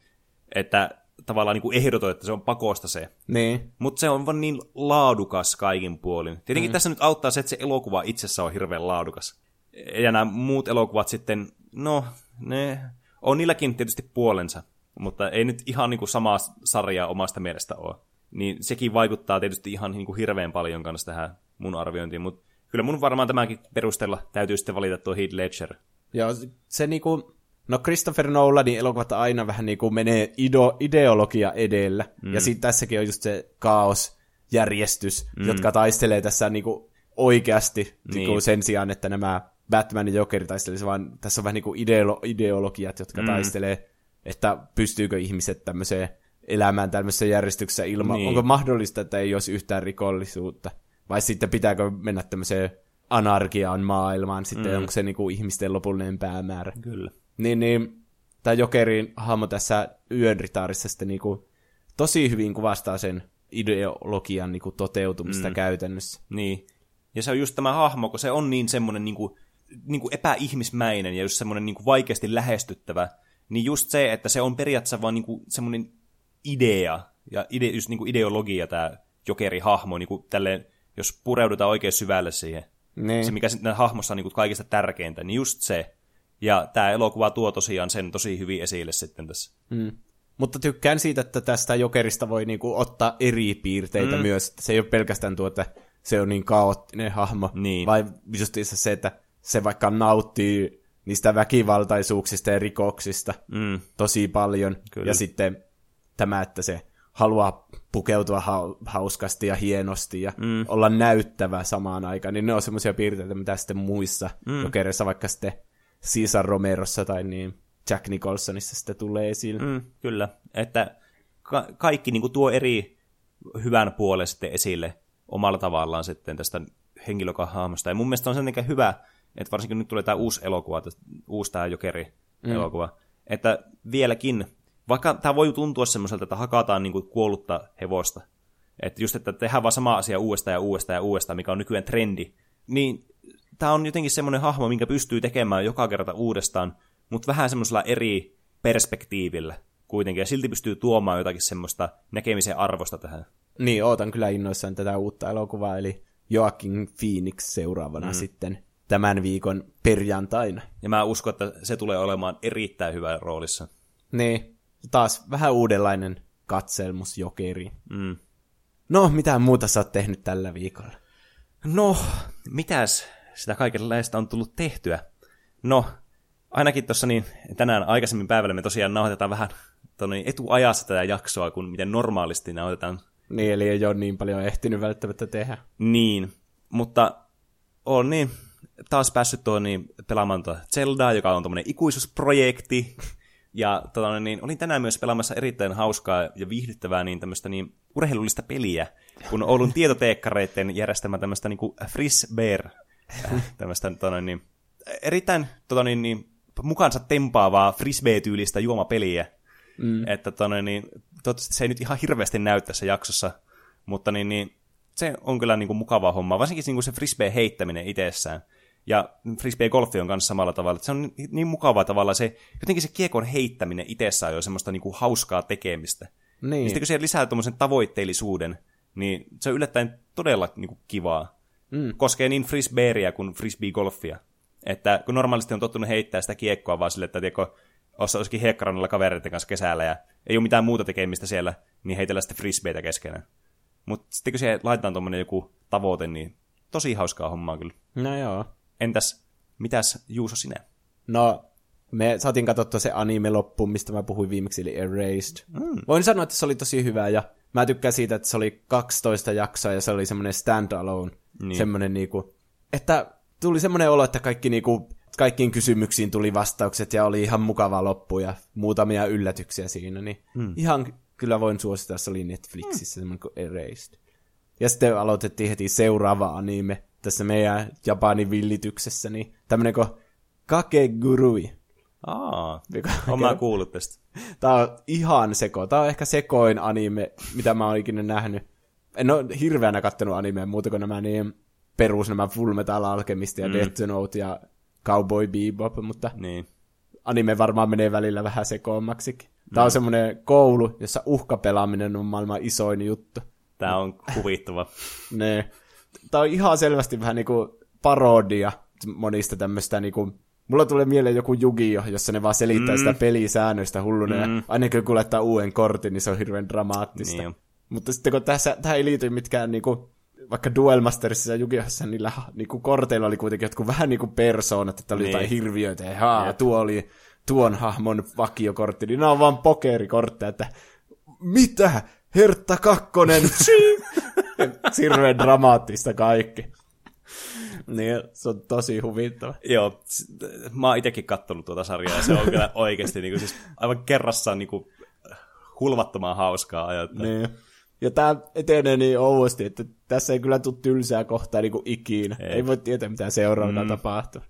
Speaker 2: että tavallaan niinku ehdoton, että se on pakosta se.
Speaker 1: Niin.
Speaker 2: Mutta se on vaan niin laadukas kaikin puolin. Tietenkin mm. tässä nyt auttaa se, että se elokuva itsessä on hirveän laadukas ja nämä muut elokuvat sitten, no, ne on niilläkin tietysti puolensa, mutta ei nyt ihan niin kuin samaa sarjaa omasta mielestä ole. Niin sekin vaikuttaa tietysti ihan niin kuin hirveän paljon kanssa tähän mun arviointiin, mutta kyllä mun varmaan tämänkin perusteella täytyy sitten valita tuo Heath Ledger.
Speaker 1: Joo, se niinku, no Christopher Nolanin elokuvat aina vähän niinku menee ido, ideologia edellä, mm. ja sitten tässäkin on just se kaos, järjestys, mm. jotka taistelee tässä niinku oikeasti niin. Niinku sen sijaan, että nämä Batman ja Jokeri taistelisi, vaan tässä on vähän niin kuin ideolo- ideologiat, jotka mm. taistelee, että pystyykö ihmiset tämmöiseen elämään tämmöisessä järjestyksessä ilman, niin. onko mahdollista, että ei olisi yhtään rikollisuutta, vai sitten pitääkö mennä tämmöiseen anarkiaan maailmaan, sitten mm. onko se niin kuin ihmisten lopullinen päämäärä.
Speaker 2: Kyllä.
Speaker 1: Niin, niin tämä Jokerin hahmo tässä yön ritaarissa sitten niin kuin, tosi hyvin kuvastaa sen ideologian niin kuin, toteutumista mm. käytännössä.
Speaker 2: Niin. Ja se on just tämä hahmo, kun se on niin semmoinen niin kuin, niin kuin epäihmismäinen ja just semmoinen niin kuin vaikeasti lähestyttävä, niin just se, että se on periaatteessa vaan niin kuin semmoinen idea ja ide, just niin kuin ideologia tämä Jokeri-hahmo, niin kuin tälleen, jos pureudutaan oikein syvälle siihen.
Speaker 1: Niin.
Speaker 2: Se, mikä sitten hahmossa on niin kuin kaikista tärkeintä, niin just se. Ja tämä elokuva tuo tosiaan sen tosi hyvin esille sitten tässä.
Speaker 1: Mm. Mutta tykkään siitä, että tästä Jokerista voi niinku ottaa eri piirteitä mm. myös. Se ei ole pelkästään tuo, että se on niin kaoottinen hahmo,
Speaker 2: niin.
Speaker 1: vai just se, että se vaikka nauttii niistä väkivaltaisuuksista ja rikoksista
Speaker 2: mm.
Speaker 1: tosi paljon. Kyllä. Ja sitten tämä, että se haluaa pukeutua ha- hauskasti ja hienosti ja mm. olla näyttävä samaan aikaan, niin ne on semmoisia piirteitä, mitä sitten muissa mm. jokereissa, vaikka sitten Caesar Romerossa tai niin Jack Nicholsonissa sitten tulee esille.
Speaker 2: Mm, kyllä, että ka- kaikki niin kuin tuo eri hyvän puolen sitten esille omalla tavallaan sitten tästä henkilökahahmosta. Ja mun mielestä on sen hyvä, että varsinkin nyt tulee tämä uusi elokuva, uusi tämä Jokeri-elokuva, mm. että vieläkin, vaikka tämä voi tuntua semmoiselta, että hakataan niin kuin kuollutta hevosta, että just, että tehdään vaan sama asia uudestaan ja uudestaan ja uudestaan, mikä on nykyään trendi, niin tämä on jotenkin semmoinen hahmo, minkä pystyy tekemään joka kerta uudestaan, mutta vähän semmoisella eri perspektiivillä kuitenkin, ja silti pystyy tuomaan jotakin semmoista näkemisen arvosta tähän.
Speaker 1: Niin, ootan kyllä innoissaan tätä uutta elokuvaa, eli Joaquin Phoenix seuraavana mm. sitten tämän viikon perjantaina.
Speaker 2: Ja mä uskon, että se tulee olemaan erittäin hyvä roolissa.
Speaker 1: Niin, taas vähän uudenlainen katselmus jokeriin.
Speaker 2: Mm.
Speaker 1: No, mitä muuta sä oot tehnyt tällä viikolla?
Speaker 2: No, mitäs sitä kaikenlaista on tullut tehtyä? No, ainakin tuossa niin, tänään aikaisemmin päivällä me tosiaan nauhoitetaan vähän tonne etuajassa tätä jaksoa, kuin miten normaalisti nauhoitetaan.
Speaker 1: Niin, eli ei ole niin paljon ehtinyt välttämättä tehdä.
Speaker 2: Niin, mutta on niin taas päässyt tuon niin, pelaamaan tuota Zeldaa, joka on tuommoinen ikuisuusprojekti. Ja tota, niin, olin tänään myös pelaamassa erittäin hauskaa ja viihdyttävää niin tämmöistä niin, urheilullista peliä, kun Oulun tietoteekkareiden järjestämä tämmöistä niin Friss Bear, tämmöistä tota, niin, erittäin tota, niin, niin, mukansa tempaavaa frisbee-tyylistä juomapeliä. Mm. Että tota, niin, toivottavasti se ei nyt ihan hirveästi näy tässä jaksossa, mutta niin, niin, se on kyllä niin kuin mukava homma, varsinkin niin kuin se frisbee heittäminen itsessään. Ja frisbee-golfi on kanssa samalla tavalla, että se on niin mukavaa tavalla se, jotenkin se kiekon heittäminen itsessään on jo semmoista niin kuin hauskaa tekemistä.
Speaker 1: Niin.
Speaker 2: Ja sitten kun se lisää tuommoisen tavoitteellisuuden, niin se on yllättäen todella niin kuin, kivaa.
Speaker 1: Mm.
Speaker 2: Koskee niin frisbeeriä kuin frisbee-golfia. Että kun normaalisti on tottunut heittää sitä kiekkoa vaan sille, että tiedätkö, olisikin hiekkarannalla kavereiden kanssa kesällä ja ei ole mitään muuta tekemistä siellä, niin heitellä sitten frisbeitä keskenään. Mutta sitten kun se laitetaan tuommoinen joku tavoite, niin tosi hauskaa hommaa kyllä.
Speaker 1: No joo.
Speaker 2: Entäs, mitäs Juuso sinä?
Speaker 1: No, me saatiin katsottua se anime loppuun, mistä mä puhuin viimeksi, eli Erased. Mm. Voin sanoa, että se oli tosi hyvä, ja mä tykkään siitä, että se oli 12 jaksoa, ja se oli semmoinen stand-alone, niin. semmoinen niinku, että tuli semmoinen olo, että kaikki niinku, kaikkiin kysymyksiin tuli vastaukset, ja oli ihan mukava loppu, ja muutamia yllätyksiä siinä, niin mm. ihan kyllä voin suosittaa, se oli Netflixissä, mm. semmoinen kuin Erased. Ja sitten aloitettiin heti seuraava anime tässä meidän Japanin villityksessä, niin tämmöinen kuin Kakegurui.
Speaker 2: Aa, on mä kuullut tästä.
Speaker 1: Tää on ihan seko. Tää on ehkä sekoin anime, mitä mä oon ikinä nähnyt. En ole hirveänä kattonut animea muuta kuin nämä niin perus, nämä Full Metal Alchemist ja mm. Death Note ja Cowboy Bebop, mutta
Speaker 2: niin.
Speaker 1: anime varmaan menee välillä vähän sekoommaksikin. Tämä mm. on semmoinen koulu, jossa uhkapelaaminen on maailman isoin juttu.
Speaker 2: Tämä on kuvittava.
Speaker 1: ne. Tämä on ihan selvästi vähän niinku parodia monista tämmöistä niinku Mulla tulee mieleen joku Jugio, jossa ne vaan selittää mm. sitä pelisäännöistä hulluna, mm. ja aina kun laittaa uuden kortin, niin se on hirveän dramaattista. Niin. Mutta sitten kun tässä, tähän ei liity mitkään niinku, vaikka Duel Mastersissa ja Jugiossa, niillä niinku, korteilla oli kuitenkin jotkut vähän niinku persoonat, että oli niin. jotain hirviöitä, ja haa, tuo oli tuon hahmon vakiokortti, niin nämä on vaan pokerikortteja, että mitä? Hertta kakkonen! Hirveän dramaattista kaikki. Niin, se on tosi huvittava.
Speaker 2: Joo, mä oon itekin kattonut tuota sarjaa, ja se on kyllä oikeasti niin kuin, siis aivan kerrassaan niin kuin, hulvattoman hauskaa ajattaa.
Speaker 1: Niin. Ja tämä etenee niin ouosti, että tässä ei kyllä tule tylsää kohtaa niin kuin ikinä. Ei. ei voi tietää, mitä seuraavana mm. tapahtuu.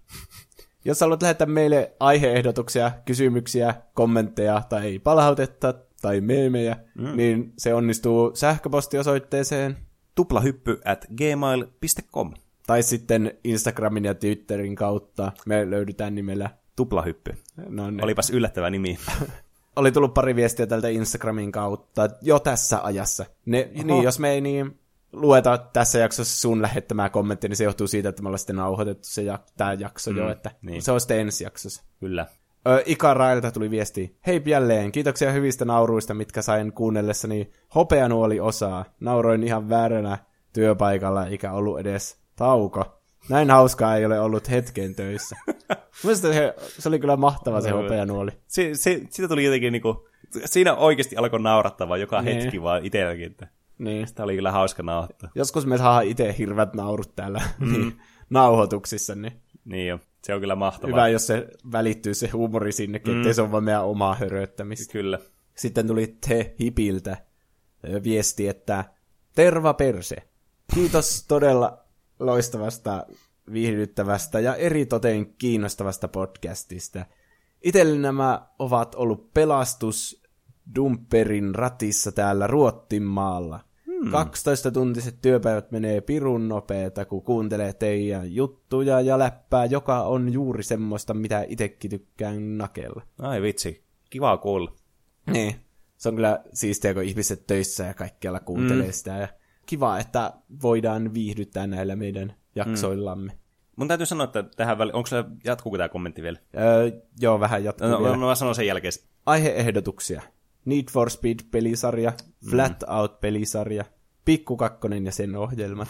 Speaker 1: Jos haluat lähettää meille aiheehdotuksia, kysymyksiä, kommentteja tai palautetta tai meemejä, mm. niin se onnistuu sähköpostiosoitteeseen
Speaker 2: tuplahyppy at gmail.com
Speaker 1: tai sitten Instagramin ja Twitterin kautta. Me löydetään nimellä
Speaker 2: Tuplahyppy. No niin. Olipas yllättävä nimi.
Speaker 1: Oli tullut pari viestiä tältä Instagramin kautta jo tässä ajassa. Ne, niin, jos me ei niin lueta tässä jaksossa sun lähettämää kommenttia, niin se johtuu siitä, että me ollaan sitten nauhoitettu se jak- tämä jakso mm, jo, että niin. se on sitten ensi jaksossa.
Speaker 2: Kyllä.
Speaker 1: Ö, Ika Railta tuli viesti. Hei jälleen, kiitoksia hyvistä nauruista, mitkä sain kuunnellessani hopeanuoli osaa. Nauroin ihan vääränä työpaikalla, eikä ollut edes tauko. Näin hauskaa ei ole ollut hetken töissä. Mielestäni se, se oli kyllä mahtava se hopeanuoli.
Speaker 2: Se, se, siitä tuli jotenkin niinku, siinä oikeasti alkoi naurattava joka niin. hetki vaan itselläkin. Niin. Sitä oli kyllä hauska nauhoittaa.
Speaker 1: Joskus me saa itse hirveät naurut täällä mm. niin, nauhoituksissa. Niin.
Speaker 2: niin jo, se on kyllä mahtavaa.
Speaker 1: Hyvä, jos se välittyy se huumori sinnekin, mm. ettei se ole vaan meidän omaa höröttämistä.
Speaker 2: Kyllä.
Speaker 1: Sitten tuli te hipiltä viesti, että terva perse. Kiitos todella loistavasta, viihdyttävästä ja eritoten kiinnostavasta podcastista. Itselle nämä ovat ollut pelastus Dumperin ratissa täällä Ruottinmaalla. Hmm. 12-tuntiset työpäivät menee pirun nopeeta, kun kuuntelee teidän juttuja ja läppää, joka on juuri semmoista, mitä itsekin tykkään nakella.
Speaker 2: Ai vitsi, kiva kuulla.
Speaker 1: Niin, se on kyllä siistiä, kun ihmiset töissä ja kaikkialla kuuntelee mm. sitä. Ja kiva, että voidaan viihdyttää näillä meidän jaksoillamme. Mm.
Speaker 2: Mun täytyy sanoa, että tähän väliin, onko se, jatkuuko tämä kommentti vielä?
Speaker 1: Öö, joo, vähän jatkuu
Speaker 2: No,
Speaker 1: vielä.
Speaker 2: no, mä sanon sen jälkeen.
Speaker 1: Aiheehdotuksia. Need for Speed-pelisarja, Flat Out-pelisarja, Pikku Kakkonen ja sen ohjelmat,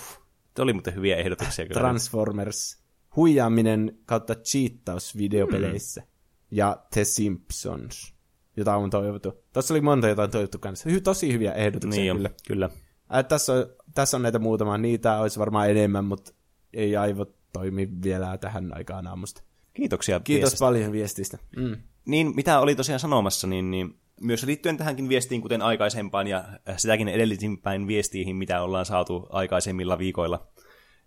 Speaker 2: Tuo oli muuten hyviä ehdotuksia kyllä.
Speaker 1: Transformers, huijaaminen kautta cheattaus videopeleissä ja The Simpsons, jota on toivottu. Tässä oli monta, jota on toivottu kanssa. Hy- tosi hyviä ehdotuksia
Speaker 2: niin
Speaker 1: kyllä.
Speaker 2: jo, kyllä.
Speaker 1: Ää, tässä, on, tässä on näitä muutama. Niitä olisi varmaan enemmän, mutta ei aivot toimi vielä tähän aikaan aamusta.
Speaker 2: Kiitoksia
Speaker 1: Kiitos
Speaker 2: viestistä.
Speaker 1: paljon viestistä. Mm.
Speaker 2: Niin, mitä oli tosiaan sanomassa, niin, niin myös liittyen tähänkin viestiin, kuten aikaisempaan ja sitäkin edellisimpään viestiin, mitä ollaan saatu aikaisemmilla viikoilla,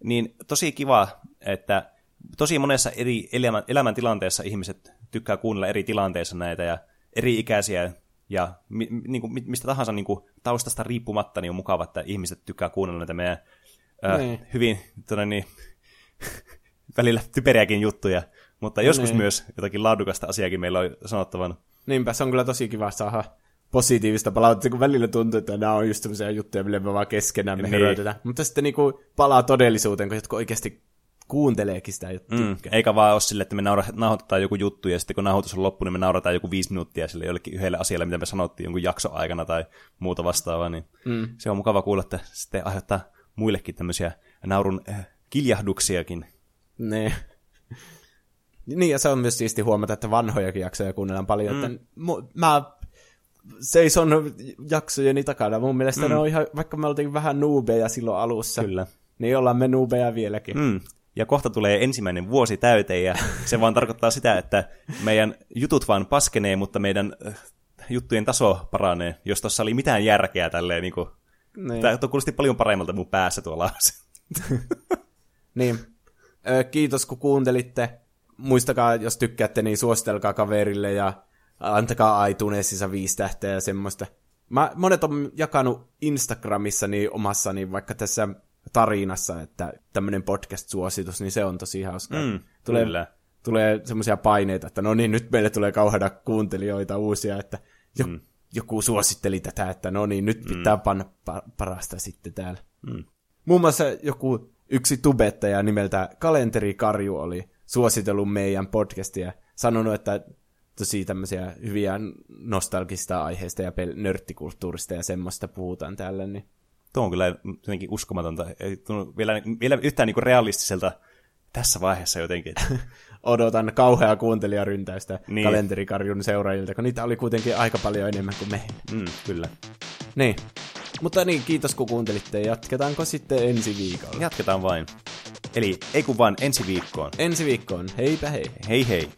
Speaker 2: niin tosi kiva, että tosi monessa eri elämän, elämäntilanteessa ihmiset tykkää kuunnella eri tilanteissa näitä ja eri ikäisiä ja mi, niin kuin, mi- mistä tahansa niin kuin, taustasta riippumatta niin on mukava, että ihmiset tykkää kuunnella näitä meidän ää,
Speaker 1: Niin.
Speaker 2: hyvin tonne, niin, välillä typeriäkin juttuja, mutta joskus
Speaker 1: niin.
Speaker 2: myös jotakin laadukasta asiaakin meillä on sanottavan.
Speaker 1: Niinpä, se on kyllä tosi kiva saada positiivista palautetta, kun välillä tuntuu, että nämä on just sellaisia juttuja, millä me vaan keskenään me
Speaker 2: Niin.
Speaker 1: Mutta sitten niinku palaa todellisuuteen, kun jotkut oikeasti kuunteleekin sitä ja
Speaker 2: Mm, eikä vaan ole sille, että me naura- nauhoitetaan joku juttu ja sitten kun nauhoitus on loppu, niin me naurataan joku viisi minuuttia sille jollekin yhdelle asialle, mitä me sanottiin jonkun jakso aikana tai muuta vastaavaa, niin mm. se on mukava kuulla, että sitten aiheuttaa muillekin tämmöisiä naurun äh, kiljahduksiakin.
Speaker 1: Ne. Niin, ja se on myös siisti huomata, että vanhojakin jaksoja kuunnellaan paljon. Mm. Että mu- mä seison jaksojeni takana. Mun mielestä mm. ne on ihan, vaikka me oltiin vähän nuubeja silloin alussa,
Speaker 2: Kyllä.
Speaker 1: niin ollaan me nuubeja vieläkin. Mm.
Speaker 2: Ja kohta tulee ensimmäinen vuosi täyteen ja se vaan tarkoittaa sitä, että meidän jutut vaan paskenee, mutta meidän äh, juttujen taso paranee, jos tuossa oli mitään järkeä tälleen. Niin kuin,
Speaker 1: Niin.
Speaker 2: Tämä kuulosti paljon paremmalta mun päässä tuolla.
Speaker 1: Niin. Kiitos kun kuuntelitte. Muistakaa, jos tykkäätte, niin suositelkaa kaverille ja antakaa iTunesissa viisi tähteä ja semmoista. Mä, monet on jakanut Instagramissa niin omassa niin vaikka tässä tarinassa, että tämmöinen podcast-suositus, niin se on tosi hauskaa.
Speaker 2: Mm,
Speaker 1: tulee,
Speaker 2: kyllä.
Speaker 1: tulee semmoisia paineita, että no niin, nyt meille tulee kauheita kuuntelijoita uusia, että jo, mm. joku suositteli tätä, että no niin, nyt pitää mm. panna pa- parasta sitten täällä.
Speaker 2: Mm.
Speaker 1: Muun muassa joku yksi tubettaja nimeltä Kalenteri Karju oli suositellut meidän podcastia, sanonut, että tosi tämmöisiä hyviä nostalgista aiheista ja pel- nörttikulttuurista ja semmoista puhutaan täällä, niin
Speaker 2: Tuo on kyllä jotenkin uskomatonta. Ei tunnu vielä, vielä yhtään niin realistiselta tässä vaiheessa jotenkin.
Speaker 1: odotan kauheaa kuuntelijaryntäystä
Speaker 2: Niin.
Speaker 1: niin. kalenterikarjun seuraajilta, kun niitä oli kuitenkin aika paljon enemmän kuin me.
Speaker 2: Mm, kyllä.
Speaker 1: Niin. Mutta niin, kiitos kun kuuntelitte. Jatketaanko sitten ensi viikolla?
Speaker 2: Jatketaan vain. Eli ei kun vaan ensi viikkoon.
Speaker 1: Ensi viikkoon. Heipä hei.
Speaker 2: Hei hei.